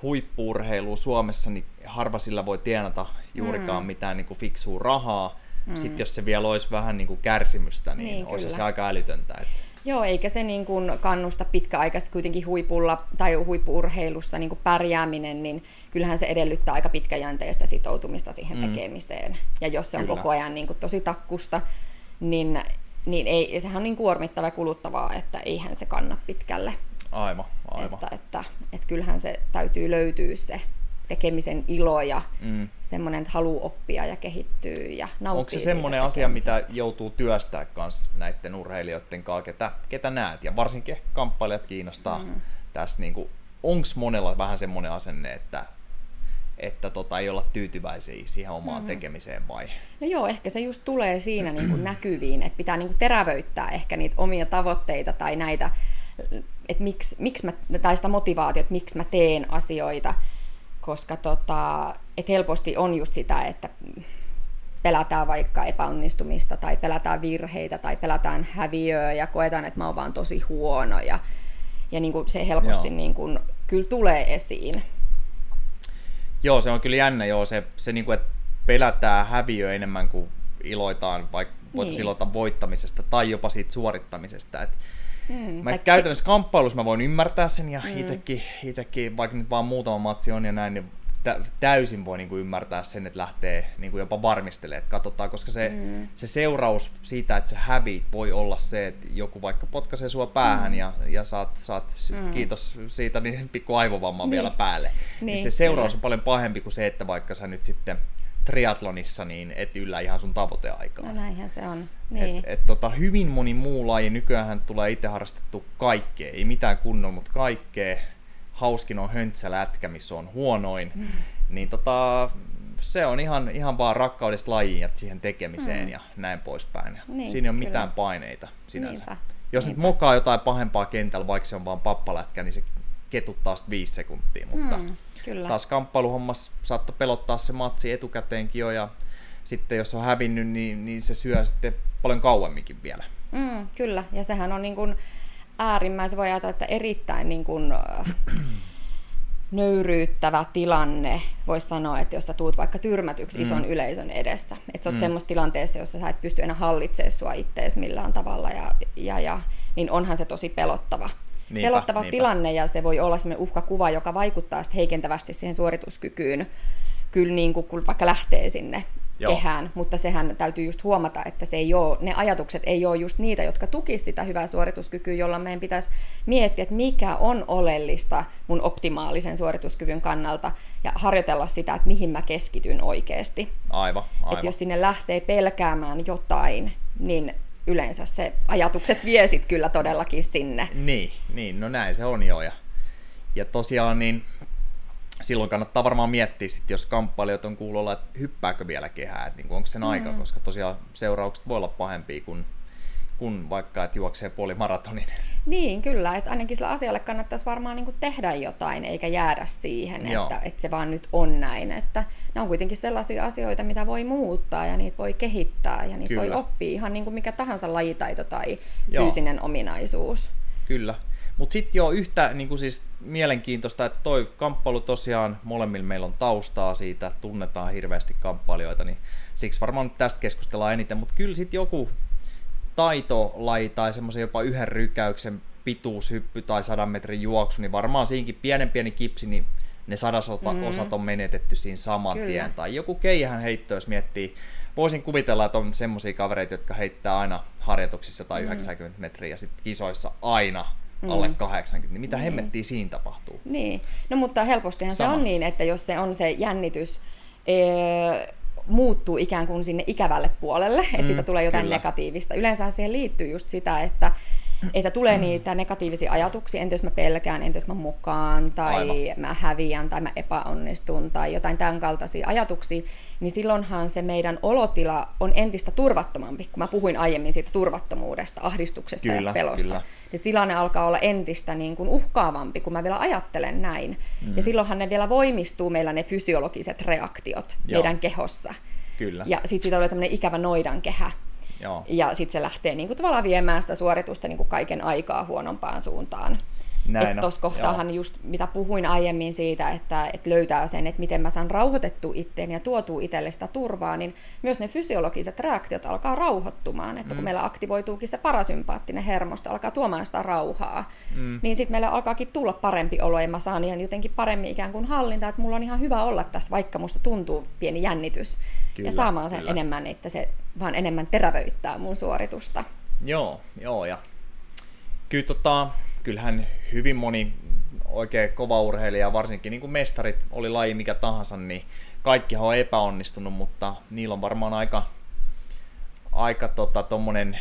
huippuurheilua Suomessa, niin harva sillä voi tienata juurikaan mm. mitään niin kuin fiksua rahaa. Mm. Sitten jos se vielä olisi vähän niin kuin kärsimystä, niin, Niin, niin olisi kyllä. se aika älytöntä. Että... Joo, eikä se niin kuin kannusta pitkäaikaisesti kuitenkin huipulla tai huippuurheilussa niin kuin pärjääminen, niin kyllähän se edellyttää aika pitkäjänteistä sitoutumista siihen mm. tekemiseen. Ja jos se on Kyllä. koko ajan niin kuin tosi takkusta, niin, niin ei, sehän on niin kuormittava ja kuluttavaa, että eihän se kanna pitkälle. Aivan, aivan. Että, että, että kyllähän se täytyy löytyä se tekemisen ilo ja mm. semmoinen, että haluaa oppia ja kehittyä ja nauttia Onko se semmoinen asia, mitä joutuu työstää kans näiden urheilijoiden kanssa, ketä, ketä näet? Ja varsinkin kamppailijat kiinnostaa mm. tässä. Niin Onko monella vähän semmoinen asenne, että, että tota, ei olla tyytyväisiä siihen omaan mm. tekemiseen vai? No joo, ehkä se just tulee siinä niin kuin näkyviin, että pitää niin kuin terävöittää ehkä niitä omia tavoitteita tai näitä, että miksi, miksi mä, tai sitä motivaatiota, että miksi mä teen asioita, koska tota, et helposti on just sitä, että pelätään vaikka epäonnistumista tai pelätään virheitä tai pelätään häviöä ja koetaan, että mä oon vaan tosi huono ja, ja niin kuin se helposti Joo. niin kuin, kyllä tulee esiin. Joo, se on kyllä jännä, joo, se, se niin kuin, että pelätään häviö enemmän kuin iloitaan, vaikka voitaisiin Niin. iloita voittamisesta tai jopa siitä suorittamisesta. Et Mm, Mä käytännössä kamppailussa mä voin ymmärtää sen ja mm. itekin, itekin, vaikka nyt vaan muutama matsi on ja näin, niin tä- täysin voi niinku ymmärtää sen, että lähtee niinku jopa varmistelemaan, että katsotaan, koska se, mm. se seuraus siitä, että sä häviit, voi olla se, että joku vaikka potkaisee sua päähän mm. ja, ja saat, saat mm. kiitos siitä, niin pikku aivovamma niin. vielä päälle. Niin, Niin, se seuraus kyllä. on paljon pahempi kuin se, että vaikka sä nyt sitten triatlonissa niin et yllä ihan sun tavoiteaikaa. No näinhän se on. Niin. Et, et tota, hyvin moni muu laji, nykyään tulee itse harrastettu kaikkea, ei mitään kunnolla, mutta kaikkea. Hauskin on höntsälätkä, missä on huonoin. niin tota, se on ihan, ihan vaan rakkaudesta lajiin ja siihen tekemiseen mm. ja näin poispäin. Niin, Siinä ei ole kyllä. mitään paineita sinänsä. Niinpä, Jos nyt niinpä. mokaa jotain pahempaa kentällä, vaikka se on vaan pappalätkä, niin se ketuttaa sitten viisi sekuntia. Mutta Mm, kyllä. taas kamppailuhommas saattoi pelottaa se matsi etukäteenkin jo ja sitten jos on hävinnyt, niin, niin se syö sitten paljon kauemminkin vielä. Mm, kyllä, ja sehän on niin kuin äärimmäisen, voi ajatella, että erittäin niin kuin, äh, nöyryyttävä tilanne, voisi sanoa, että jos sä tuut vaikka tyrmätyksi mm. ison yleisön edessä. Että sä oot mm. semmoisessa tilanteessa, jossa sä et pysty enää hallitsemaan sua ittees millään tavalla, ja, ja, ja, niin onhan se tosi pelottava. Niinpä, pelottava niinpä. tilanne, ja se voi olla semmoinen uhkakuva, joka vaikuttaa sitten heikentävästi siihen suorituskykyyn, kyllä niin kuin, kun vaikka lähtee sinne Joo. kehään, mutta sehän täytyy just huomata, että se ei ole, ne ajatukset ei ole just niitä, jotka tukis sitä hyvää suorituskykyä, jolla meidän pitäisi miettiä, että mikä on oleellista mun optimaalisen suorituskyvyn kannalta ja harjoitella sitä, että mihin mä keskityn oikeasti. Aivan, aivan. Että jos sinne lähtee pelkäämään jotain, niin yleensä se ajatukset vie sit kyllä todellakin sinne. Niin, niin, no näin se on jo. Ja, ja tosiaan niin silloin kannattaa varmaan miettiä, sit, jos kamppailijat on kuulolla, että hyppääkö vielä kehää, että niin onko sen aika, koska tosiaan seuraukset voi olla pahempia kuin, kun vaikka, että juoksee puolimaratonin. Niin, kyllä. Että ainakin sillä asialle kannattaisi varmaan niin kuin tehdä jotain, eikä jäädä siihen, että, että se vaan nyt on näin. Että ne on kuitenkin sellaisia asioita, mitä voi muuttaa ja niitä voi kehittää ja niitä kyllä. voi oppia ihan niin kuin mikä tahansa lajitaito tai Joo. fyysinen ominaisuus. Kyllä. Mutta sitten jo yhtä niin kuin siis mielenkiintoista, että toi kamppailu tosiaan, molemmilla meillä on taustaa siitä, tunnetaan hirveästi kamppailijoita, niin siksi varmaan nyt tästä keskustellaan eniten, mutta kyllä sitten joku taitolaji tai semmoisen jopa yhden rykäyksen pituushyppy tai sadan metrin juoksu, niin varmaan siinkin pienen pieni kipsi, niin ne sadasosat mm. on menetetty siinä saman Kyllä. tien. Tai joku keihähän heitto, jos miettii. Voisin kuvitella, että on semmoisia kavereita, jotka heittää aina harjoituksissa tai mm. 90 metriä ja sitten kisoissa aina mm. alle 80, niin mitä niin. hemmettiä siinä tapahtuu? Niin, no mutta helpostihan Sama. se on niin, että jos se on se jännitys, ee, muuttuu ikään kuin sinne ikävälle puolelle, että mm, siitä tulee jotain kyllä. negatiivista. Yleensä siihen liittyy just sitä, että että tulee niitä negatiivisia ajatuksia, entä jos mä pelkään, entä jos mä mukaan, tai Aivan. mä häviän, tai mä epäonnistun, tai jotain tämän kaltaisia ajatuksia, niin silloinhan se meidän olotila on entistä turvattomampi, kun mä puhuin aiemmin siitä turvattomuudesta, ahdistuksesta kyllä, ja pelosta. Kyllä. Niin tilanne alkaa olla entistä niin kuin uhkaavampi, kun mä vielä ajattelen näin. Mm. Ja silloinhan ne vielä voimistuu meillä ne fysiologiset reaktiot Joo. meidän kehossa. Kyllä. Ja sitten siitä tulee tämmöinen ikävä noidankehä. Joo. Ja sitten se lähtee niin kuin, tavallaan viemään sitä suoritusta niin kuin kaiken aikaa huonompaan suuntaan. Tuossa kohtaahan joo. just, mitä puhuin aiemmin siitä, että, että löytää sen, että miten mä saan rauhoitettu itteen ja tuotuu itselle sitä turvaa, niin myös ne fysiologiset reaktiot alkaa rauhoittumaan. Että mm. kun meillä aktivoituukin se parasympaattinen hermosto, alkaa tuomaan sitä rauhaa, mm. niin sitten meillä alkaakin tulla parempi olo ja mä saan ihan jotenkin paremmin ikään kuin hallinta, että mulla on ihan hyvä olla tässä, vaikka musta tuntuu pieni jännitys. Kyllä, ja saamaan sen kyllä. enemmän, että se vaan enemmän terävöittää mun suoritusta. Joo, joo ja kyllä tota, kyllähän hyvin moni oikein kova urheilija, varsinkin niin kuin mestarit, oli laji mikä tahansa, niin kaikkihan on epäonnistunut, mutta niillä on varmaan aika, aika tota, tommonen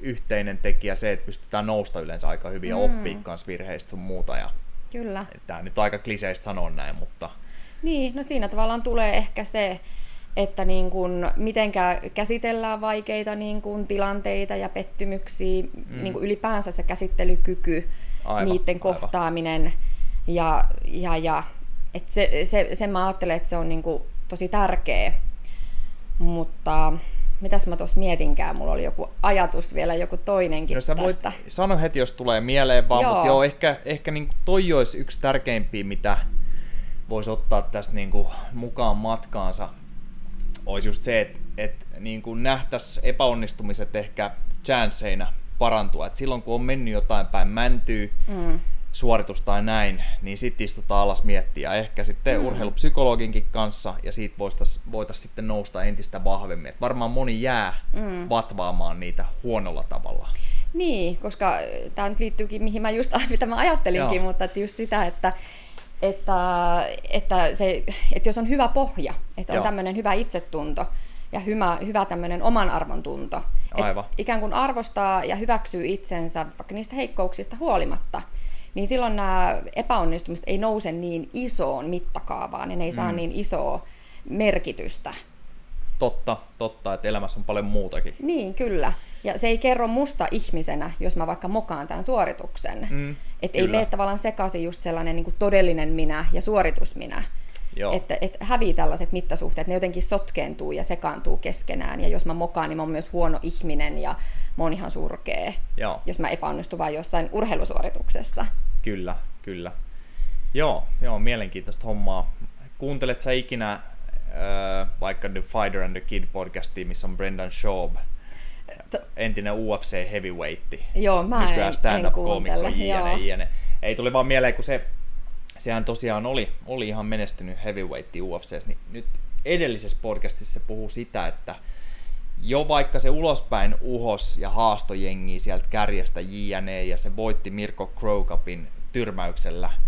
yhteinen tekijä se, että pystytään nousta yleensä aika hyvin ja mm. oppia myös virheistä sun muuta. Ja, Kyllä. Tämä nyt aika kliseistä sanoa näin, mutta... Niin, no siinä tavallaan tulee ehkä se, että niin kuin, mitenkä käsitellään vaikeita niin kuin, tilanteita ja pettymyksiä, mm. niin kuin ylipäänsä se käsittelykyky, aivan, niiden kohtaaminen. Aivan. Ja, ja, ja et se, se, sen mä ajattelen, että se on niin kuin, tosi tärkeä. Mutta mitäs mä tuossa mietinkään, mulla oli joku ajatus vielä, joku toinenkin no, sä tästä. Voit sano heti, jos tulee mieleen vaan, joo. mutta joo, ehkä, ehkä niin toi olisi yksi tärkeimpiä, mitä voisi ottaa tästä niin kuin mukaan matkaansa olisi just se, että, että niin kuin nähtäisiin epäonnistumiset ehkä chanceina parantua. Et silloin kun on mennyt jotain päin mäntyy, mm. suoritus tai näin, niin sitten istutaan alas miettiä ehkä sitten mm. urheilupsykologinkin kanssa ja siitä voitaisiin voitais sitten nousta entistä vahvemmin. Et varmaan moni jää mm. vatvaamaan niitä huonolla tavalla. Niin, koska tämä nyt liittyykin mihin mä just mitä mä ajattelinkin, Joo. mutta että just sitä, että että, että, se, että jos on hyvä pohja, että on tämmöinen hyvä itsetunto ja hyvä, hyvä tämmöinen oman arvon tunto, että ikään kuin arvostaa ja hyväksyy itsensä vaikka niistä heikkouksista huolimatta, niin silloin nämä epäonnistumiset ei nouse niin isoon mittakaavaan, ne ei mm. saa niin isoa merkitystä totta, totta, että elämässä on paljon muutakin. Niin, kyllä. Ja se ei kerro musta ihmisenä, jos mä vaikka mokaan tämän suorituksen. Mm, että ei mene tavallaan sekaisin just sellainen niin kuin todellinen minä ja suoritusminä. Että et hävii tällaiset mittasuhteet, ne jotenkin sotkeentuu ja sekaantuu keskenään. Ja jos mä mokaan, niin mä oon myös huono ihminen ja mä oon ihan surkea, Joo. jos mä epäonnistun vain jossain urheilusuorituksessa. Kyllä, kyllä. Joo, joo, mielenkiintoista hommaa. Kuuntelet sä ikinä vaikka The Fighter and the Kid podcasti, missä on Brendan Schaub, entinen UFC heavyweight. Joo, mä en, stand-up-koomikko, jne, jne. Ei tuli vaan mieleen, kun se, sehän tosiaan oli, oli ihan menestynyt heavyweight UFC, niin nyt edellisessä podcastissa se puhuu sitä, että jo vaikka se ulospäin uhos ja haastojengi sieltä kärjestä JNE ja se voitti Mirko Krokapin tyrmäyksellä –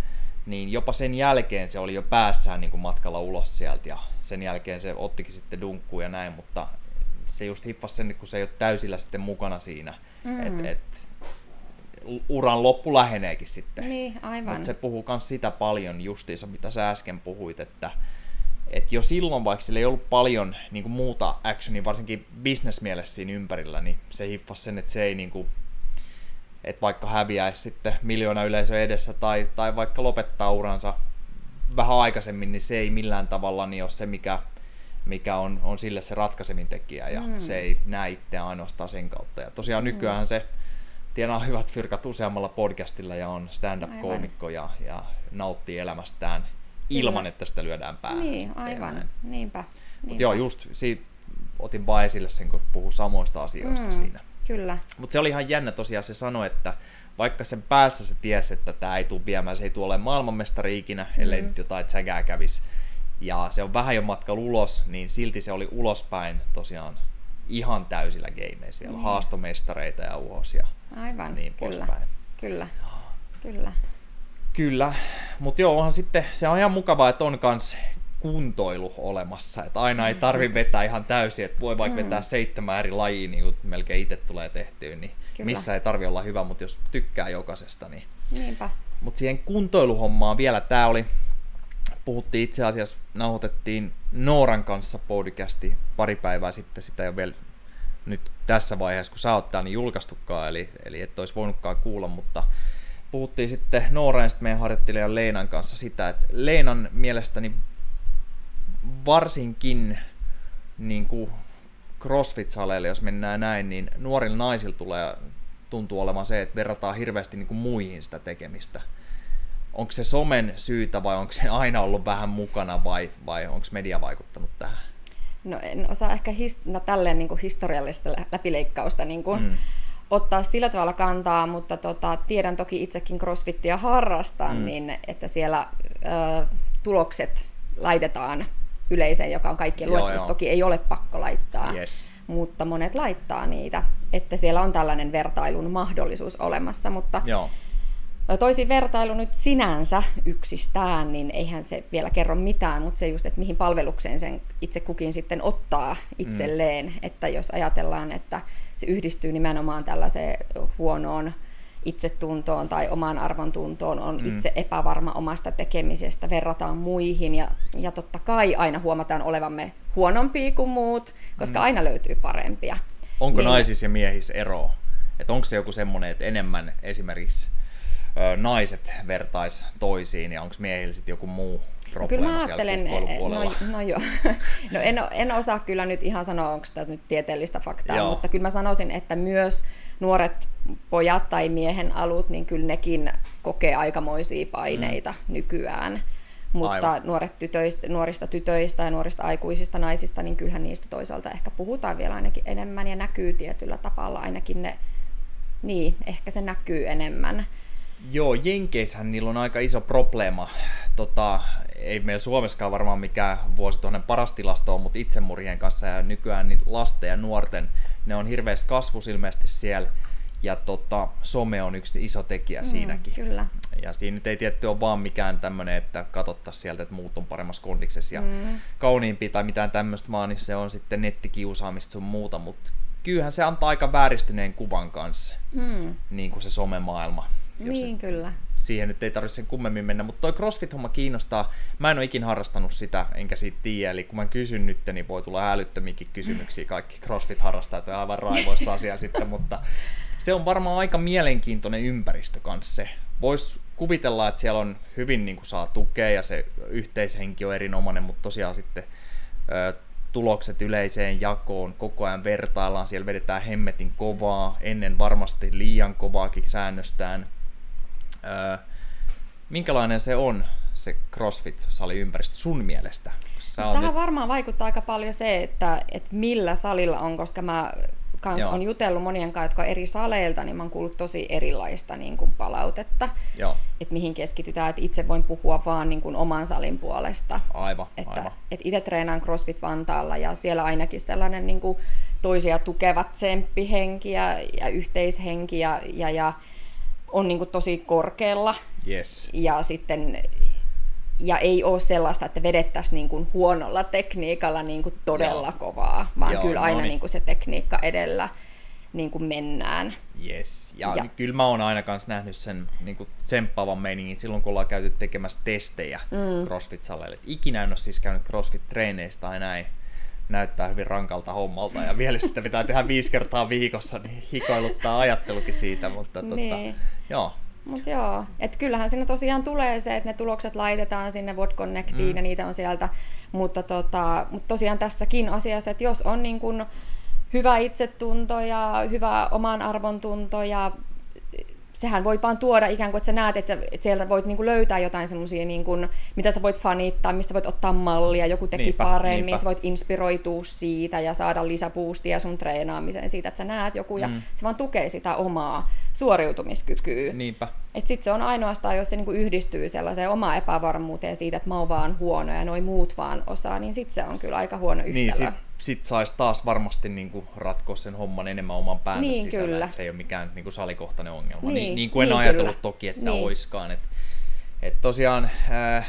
niin jopa sen jälkeen se oli jo päässään niin kuin matkalla ulos sieltä ja sen jälkeen se ottikin sitten dunkkuun ja näin, mutta se just hiffasi sen, kun se ei ole täysillä sitten mukana siinä, mm. että et, uran loppu läheneekin sitten. Niin, aivan. Mut se puhuu myös sitä paljon justiinsa, mitä sä äsken puhuit, että et jo silloin, vaikka sillä ei ollut paljon niin kuin muuta actionia, varsinkin bisnesmielessä siinä ympärillä, niin se hiffasi sen, että se ei niin kuin, että vaikka häviäisi sitten miljoona yleisö edessä tai, tai vaikka lopettaa uransa vähän aikaisemmin, niin se ei millään tavalla niin ole se, mikä, mikä on, on sille se ratkaisemin tekijä ja mm. se ei näe itseään ainoastaan sen kautta. Ja tosiaan mm. nykyään se tienaa hyvät fyrkat useammalla podcastilla ja on stand-up-koomikko ja, ja nauttii elämästään ilman, että sitä lyödään päähän. Niin, aivan. Näin. Niinpä. Mutta joo, just siitä otin vaan esille sen, kun puhuu samoista asioista mm, siinä. Kyllä. Mutta se oli ihan jännä tosiaan, se sanoi, että vaikka sen päässä se tiesi, että tämä ei tule viemään, se ei tule olemaan maailmanmestari ikinä, ellei mm. nyt jotain tsägää kävisi. Ja se on vähän jo matkalla ulos, niin silti se oli ulospäin tosiaan ihan täysillä gameissa vielä. Niin. Haastomestareita ja uhosia. Aivan, niin kyllä. Poispäin. Kyllä, kyllä. Kyllä, mutta joo, onhan sitten, se on ihan mukavaa, että on kans kuntoilu olemassa, että aina ei tarvi vetää ihan täysin, että voi vaikka mm. vetää seitsemän eri lajia, niin kuin melkein itse tulee tehtyä, niin Kyllä. missä ei tarvi olla hyvä, mutta jos tykkää jokaisesta, niin... Niinpä. Mutta siihen kuntoiluhommaan vielä, tämä oli, puhuttiin itse asiassa, nauhoitettiin Nooran kanssa podcasti pari päivää sitten, sitä ei ole vielä nyt tässä vaiheessa, kun sä oot täällä, niin julkaistukaan, eli, eli et olisi voinutkaan kuulla, mutta puhuttiin sitten Nooran ja sitten meidän harjoittelijan Leinan kanssa sitä, että Leinan mielestäni varsinkin niin kuin CrossFit-saleille, jos mennään näin, niin nuorilla naisilla tulee, tuntuu olevan se, että verrataan hirveästi niin kuin muihin sitä tekemistä. Onko se somen syytä vai onko se aina ollut vähän mukana vai, vai onko media vaikuttanut tähän? No en osaa ehkä hist- no, tälleen niin kuin historiallista läpileikkausta niin kuin mm. ottaa sillä tavalla kantaa, mutta tota, tiedän toki itsekin crossfittia harrastan, mm. niin että siellä ö, tulokset laitetaan yleiseen, joka on kaikkien luettavissa. Toki ei ole pakko laittaa, yes. mutta monet laittaa niitä, että siellä on tällainen vertailun mahdollisuus olemassa, mutta Joo. Toisin vertailu nyt sinänsä yksistään, niin eihän se vielä kerro mitään, mutta se just, että mihin palvelukseen sen itse kukin sitten ottaa itselleen. Mm. Että jos ajatellaan, että se yhdistyy nimenomaan tällaiseen huonoon itsetuntoon tai omaan arvontuntoon, on mm. itse epävarma omasta tekemisestä, verrataan muihin ja, ja totta kai aina huomataan olevamme huonompia kuin muut, koska mm. aina löytyy parempia. Onko niin, naisissa ja miehissä ero? Että onko se joku semmoinen, että enemmän esimerkiksi ö, naiset vertais toisiin ja onko miehillä sitten joku muu No kyllä mä ajattelen, no, no joo, no en, en osaa kyllä nyt ihan sanoa, onko tämä nyt tieteellistä faktaa, joo. mutta kyllä mä sanoisin, että myös nuoret pojat tai miehen alut, niin kyllä nekin kokee aikamoisia paineita mm. nykyään. Mutta Aivan. nuoret tytöistä, nuorista tytöistä ja nuorista aikuisista naisista, niin kyllähän niistä toisaalta ehkä puhutaan vielä ainakin enemmän ja näkyy tietyllä tapalla ainakin ne, niin, ehkä se näkyy enemmän. Joo, Jenkeissähän niillä on aika iso probleema. Tota, ei meillä Suomessakaan varmaan mikään vuosituhannen paras tilasto on, mutta itsemurhien kanssa ja nykyään niin lasten ja nuorten, ne on hirveästi kasvus ilmeisesti siellä. Ja tota, some on yksi iso tekijä mm, siinäkin. Kyllä. Ja siinä nyt ei tietty ole vaan mikään tämmöinen, että katsottaisiin sieltä, että muut on paremmassa kondiksessa ja mm. kauniimpi tai mitään tämmöistä, vaan niin se on sitten nettikiusaamista sun muuta. Mutta kyllähän se antaa aika vääristyneen kuvan kanssa, mm. niin kuin se somemaailma. Niin, kyllä. Siihen nyt ei tarvitse sen kummemmin mennä, mutta toi CrossFit-homma kiinnostaa. Mä en ole ikin harrastanut sitä, enkä siitä tiedä, eli kun mä kysyn nyt, niin voi tulla älyttömiäkin kysymyksiä. Kaikki CrossFit-harrastajat on aivan raivoissa asia sitten, mutta se on varmaan aika mielenkiintoinen ympäristö kanssa se. Voisi kuvitella, että siellä on hyvin niin kuin saa tukea ja se yhteishenki on erinomainen, mutta tosiaan sitten ö, tulokset yleiseen jakoon, koko ajan vertaillaan, siellä vedetään hemmetin kovaa, ennen varmasti liian kovaakin säännöstään. Öö, minkälainen se on, se CrossFit-saliympäristö sun mielestä? Tähän nyt... varmaan vaikuttaa aika paljon se, että, että millä salilla on, koska mä kans on jutellut monien kanssa, jotka on eri saleilta, niin mä oon kuullut tosi erilaista niin kuin palautetta, Joo. että mihin keskitytään. Että itse voin puhua vaan niin kuin oman salin puolesta. Aivan, että, aivan. Että itse treenaan CrossFit Vantaalla ja siellä ainakin sellainen niin kuin toisia tukevat tsemppihenki ja, ja yhteishenki ja, ja, ja on niin kuin tosi korkealla. Yes. Ja sitten ja ei ole sellaista, että vedettäisiin niin kuin huonolla tekniikalla niin kuin todella Joo. kovaa, vaan Joo, kyllä aina no niin. niin kuin se tekniikka edellä. niin kuin mennään. Yes. Ja, Ja- kyllä mä oon aina kanssa nähnyt sen niin kuin tsemppaavan meiningin silloin, kun ollaan käyty tekemässä testejä mm. CrossFit-saleille. Ikinä en ole siis käynyt CrossFit-treeneistä tai näin. Näyttää hyvin rankalta hommalta ja vielä sitä pitää tehdä viisi kertaa viikossa, niin hikoiluttaa ajattelukin siitä. Mutta Niin. tota, joo, Mutta joo, että kyllähän siinä tosiaan tulee se, että ne tulokset laitetaan sinne Word Connectiin mm. ja niitä on sieltä, mutta, tota, mutta tosiaan tässäkin asiassa, että jos on niin kun hyvä itsetunto ja hyvä oman arvon tunto ja sehän voit vaan tuoda ikään kuin, että sä näet, että, että sieltä voit niin kuin löytää jotain semmoisia, niin kuin, mitä sä voit fanittaa, mistä voit ottaa mallia, joku teki Niinpä, paremmin, niinpä. sä voit inspiroitua siitä ja saada lisäboostia sun treenaamiseen siitä, että sä näet joku ja Mm. se vaan tukee sitä omaa suoriutumiskykyä. niinpä. Et sit se on ainoastaan, jos se niinku yhdistyy sellaiseen omaan epävarmuuteen siitä, että mä oon vaan huono ja noi muut vaan osaa, niin sit se on kyllä aika huono yhtälö. Niin, sit, sit saisi taas varmasti niinku ratkoa sen homman enemmän oman päänsä Niin, sisällä, kyllä. että se ei ole mikään niinku salikohtainen ongelma. Niin, Niin, niin kuin en niin, ajatellut kyllä. toki, että Niin. niin. oiskaan. Et, et tosiaan, äh,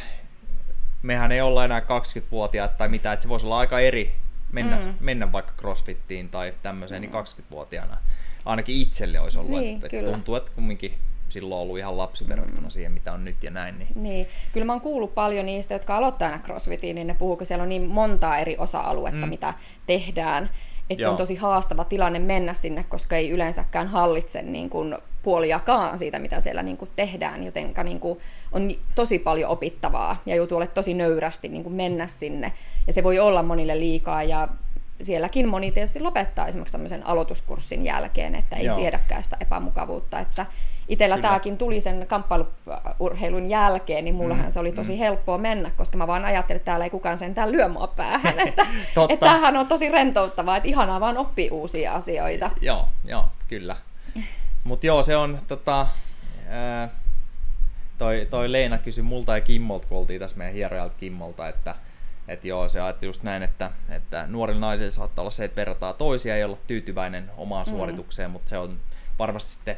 mehän ei olla enää 20-vuotiaat tai mitä, että se voisi olla aika eri mennä, Mm. mm. mennä vaikka crossfittiin tai tämmöiseen, niin 20-vuotiaana ainakin itselle olisi ollut, Niin, että, että tuntuu, että kumminkin silloin ollut ihan lapsi verrattuna siihen, mitä on nyt ja näin. Niin, Niin, kyllä mä oon kuullut paljon niistä, jotka aloittaa aina crossfitiin, niin ne puhuu, kun siellä on niin montaa eri osa-aluetta, mm. mitä tehdään, että se on tosi haastava tilanne mennä sinne, koska ei yleensäkään hallitse niin kuin puoliakaan siitä, mitä siellä niin kuin tehdään, joten niin kuin on tosi paljon opittavaa ja joutuu olemaan tosi nöyrästi niin kuin mennä sinne. Ja se voi olla monille liikaa ja sielläkin moni tietysti lopettaa esimerkiksi tämmöisen aloituskurssin jälkeen, että ei Joo. siedäkään sitä epämukavuutta. Että itsellä Kyllä. tämäkin tuli sen kamppailurheilun jälkeen, niin mullahan Mm, se oli tosi helppoa mennä, koska mä vaan ajattelin, että täällä ei kukaan sentään lyö mua päähän. Että, että tämähän on tosi rentouttavaa, että ihanaa vaan oppii uusia asioita. Joo, joo, kyllä. Mutta joo, se on tota, ää, toi, toi Leena kysyi multa ja Kimmolta, kun oltiin tässä meidän hierojalta Kimmolta, että et joo, se ajatteli just näin, että, että nuorilla naisilla saattaa olla se, että verrataan toisia ja olla tyytyväinen omaan Mm. suoritukseen, mutta se on varmasti sitten,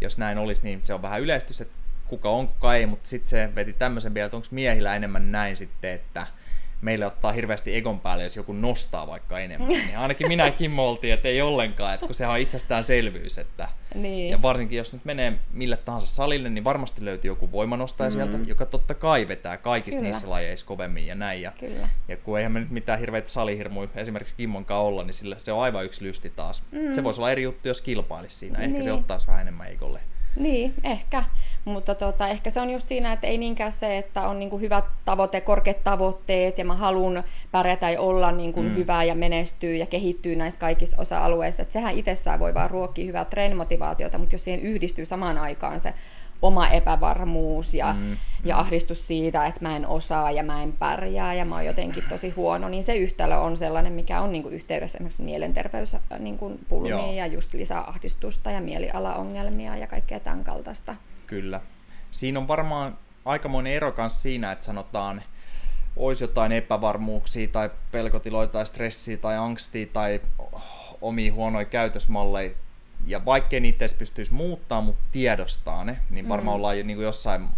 jos näin olisi, niin se on vähän yleistys, että kuka on, kuka ei, mutta sitten se veti tämmöisen vielä, että onko miehillä enemmän näin sitten, että meille ottaa hirveästi egon päälle, jos joku nostaa vaikka enemmän. Niin ainakin minä ja Kimmo oltiin, että ei ollenkaan, että kun sehän on itsestäänselvyys, että Niin. ja varsinkin jos nyt menee mille tahansa salille, niin varmasti löytyy joku voimanostaja mm. sieltä, joka totta kai vetää kaikissa Kyllä. niissä lajeissa kovemmin ja näin. Ja, Kyllä. ja kun eihän me nyt mitään hirveitä salihirmuja esimerkiksi Kimmon olla, niin sillä se on aivan yksi lysti taas. Mm. Se voisi olla eri juttu, jos kilpailisi siinä. Ehkä Niin. se ottaisi vähän enemmän Eikolle. Niin, ehkä. Mutta tota, ehkä se on just siinä, että ei niinkään se, että on niinku hyvät tavoite, korkeat tavoitteet ja mä haluan pärjätä ja olla niinku mm. hyvä ja menestyä ja kehittyä näissä kaikissa osa-alueissa. Et sehän itsessään voi vaan ruokkia hyvää treenimotivaatiota, mutta jos siihen yhdistyy samaan aikaan se oma epävarmuus ja, mm, ja ahdistus siitä, että mä en osaa ja mä en pärjää ja mä oon jotenkin tosi huono, niin se yhtälö on sellainen, mikä on niinku yhteydessä esimerkiksi mielenterveys niinku pulmiin Joo. ja just lisää ahdistusta ja mielialaongelmia ja kaikkea tämän kaltaista. Kyllä. Siinä on varmaan aikamoinen ero kanssa siinä, että sanotaan, olisi jotain epävarmuuksia tai pelkotiloja tai stressiä tai angstia tai omia huonoja käytösmalleja, ja vaikkei niitä edes pystyisi muuttaa, mutta tiedostaa ne, niin varmaan mm. ollaan jo niin kuin jossain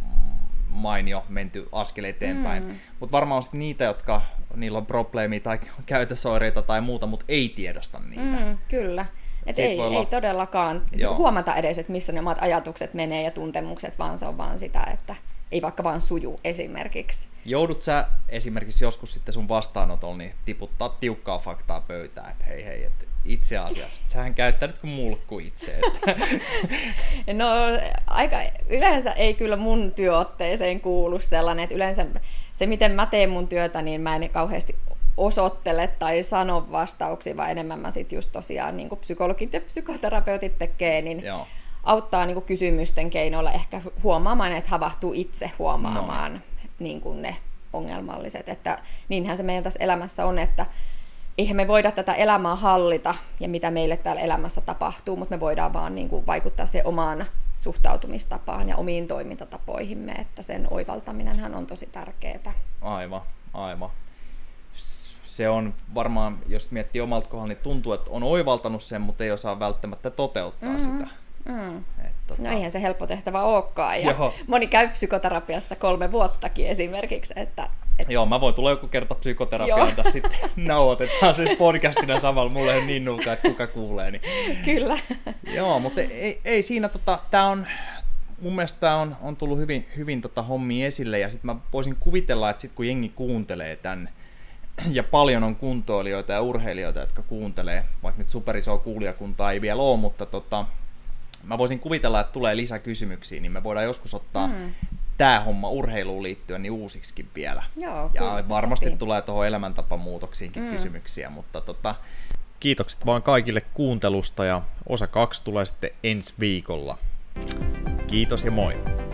mainio menty askel eteenpäin. Mm. Mutta varmaan on niitä, jotka niillä on probleemia tai käytösoireita tai muuta, mutta ei tiedosta niitä. Mm, kyllä. Et Siitä ei, olla- ei todellakaan Joo. huomata edes, että missä ne omat ajatukset menee ja tuntemukset, vaan se on vaan sitä, että ei vaikka vaan suju esimerkiksi. Joudut sä esimerkiksi joskus sitten sun vastaanotolla niin tiputtaa tiukkaa faktaa pöytään, että hei hei, että itse asiassa, että sähän käyttänyt kuin mulkku itse. Että, No aika, yleensä ei kyllä mun työotteeseen kuulu sellainen, että yleensä se miten mä teen mun työtä, niin mä en kauheasti osoittele tai sano vastauksia, vaan enemmän mä sit just tosiaan niin kuin psykologit ja psykoterapeutit tekee, niin joo, auttaa niin kuin kysymysten keinoilla ehkä huomaamaan, että havahtuu itse huomaamaan no. niin kuin ne ongelmalliset. Että niinhän se meidän tässä elämässä on, että eihän me voida tätä elämää hallita ja mitä meille täällä elämässä tapahtuu, mutta me voidaan vaan niin kuin vaikuttaa se omaan suhtautumistapaan ja omiin toimintatapoihimme, että sen oivaltaminenhan on tosi tärkeää. aivan, aivan. Se on varmaan, jos miettii omalta kohdalla, niin tuntuu, että on oivaltanut sen, mutta ei osaa välttämättä toteuttaa mm-hmm. sitä. Mm. Et, tota, No eihän se helppo tehtävä olekaan. Ja Joo. moni käy psykoterapiassa kolme vuottakin esimerkiksi, että, että Joo, mä voin tulla joku kerta psykoterapialta, sitten nauhoitetaan se podcastina samalla. Mulle ei niin nuuka, että kuka kuulee. Niin. Kyllä. Joo, mutta ei, ei siinä, tota, tää on, mun mielestä tää on, on tullut hyvin, hyvin tota hommi esille, ja sitten mä voisin kuvitella, että sit kun jengi kuuntelee tän, ja paljon on kuntoilijoita ja urheilijoita, jotka kuuntelee, vaikka nyt superisoa kuulijakuntaa ei vielä ole, mutta tota, mä voisin kuvitella, että tulee lisäkysymyksiä, niin me voidaan joskus ottaa mm. tämä homma urheiluun liittyen niin uusiksi vielä. Joo, ja varmasti sopii. tulee tuohon elämäntapamuutoksiinkin mm. kysymyksiä, mutta tota, kiitokset vaan kaikille kuuntelusta ja osa kaksi tulee sitten ensi viikolla. Kiitos ja moi!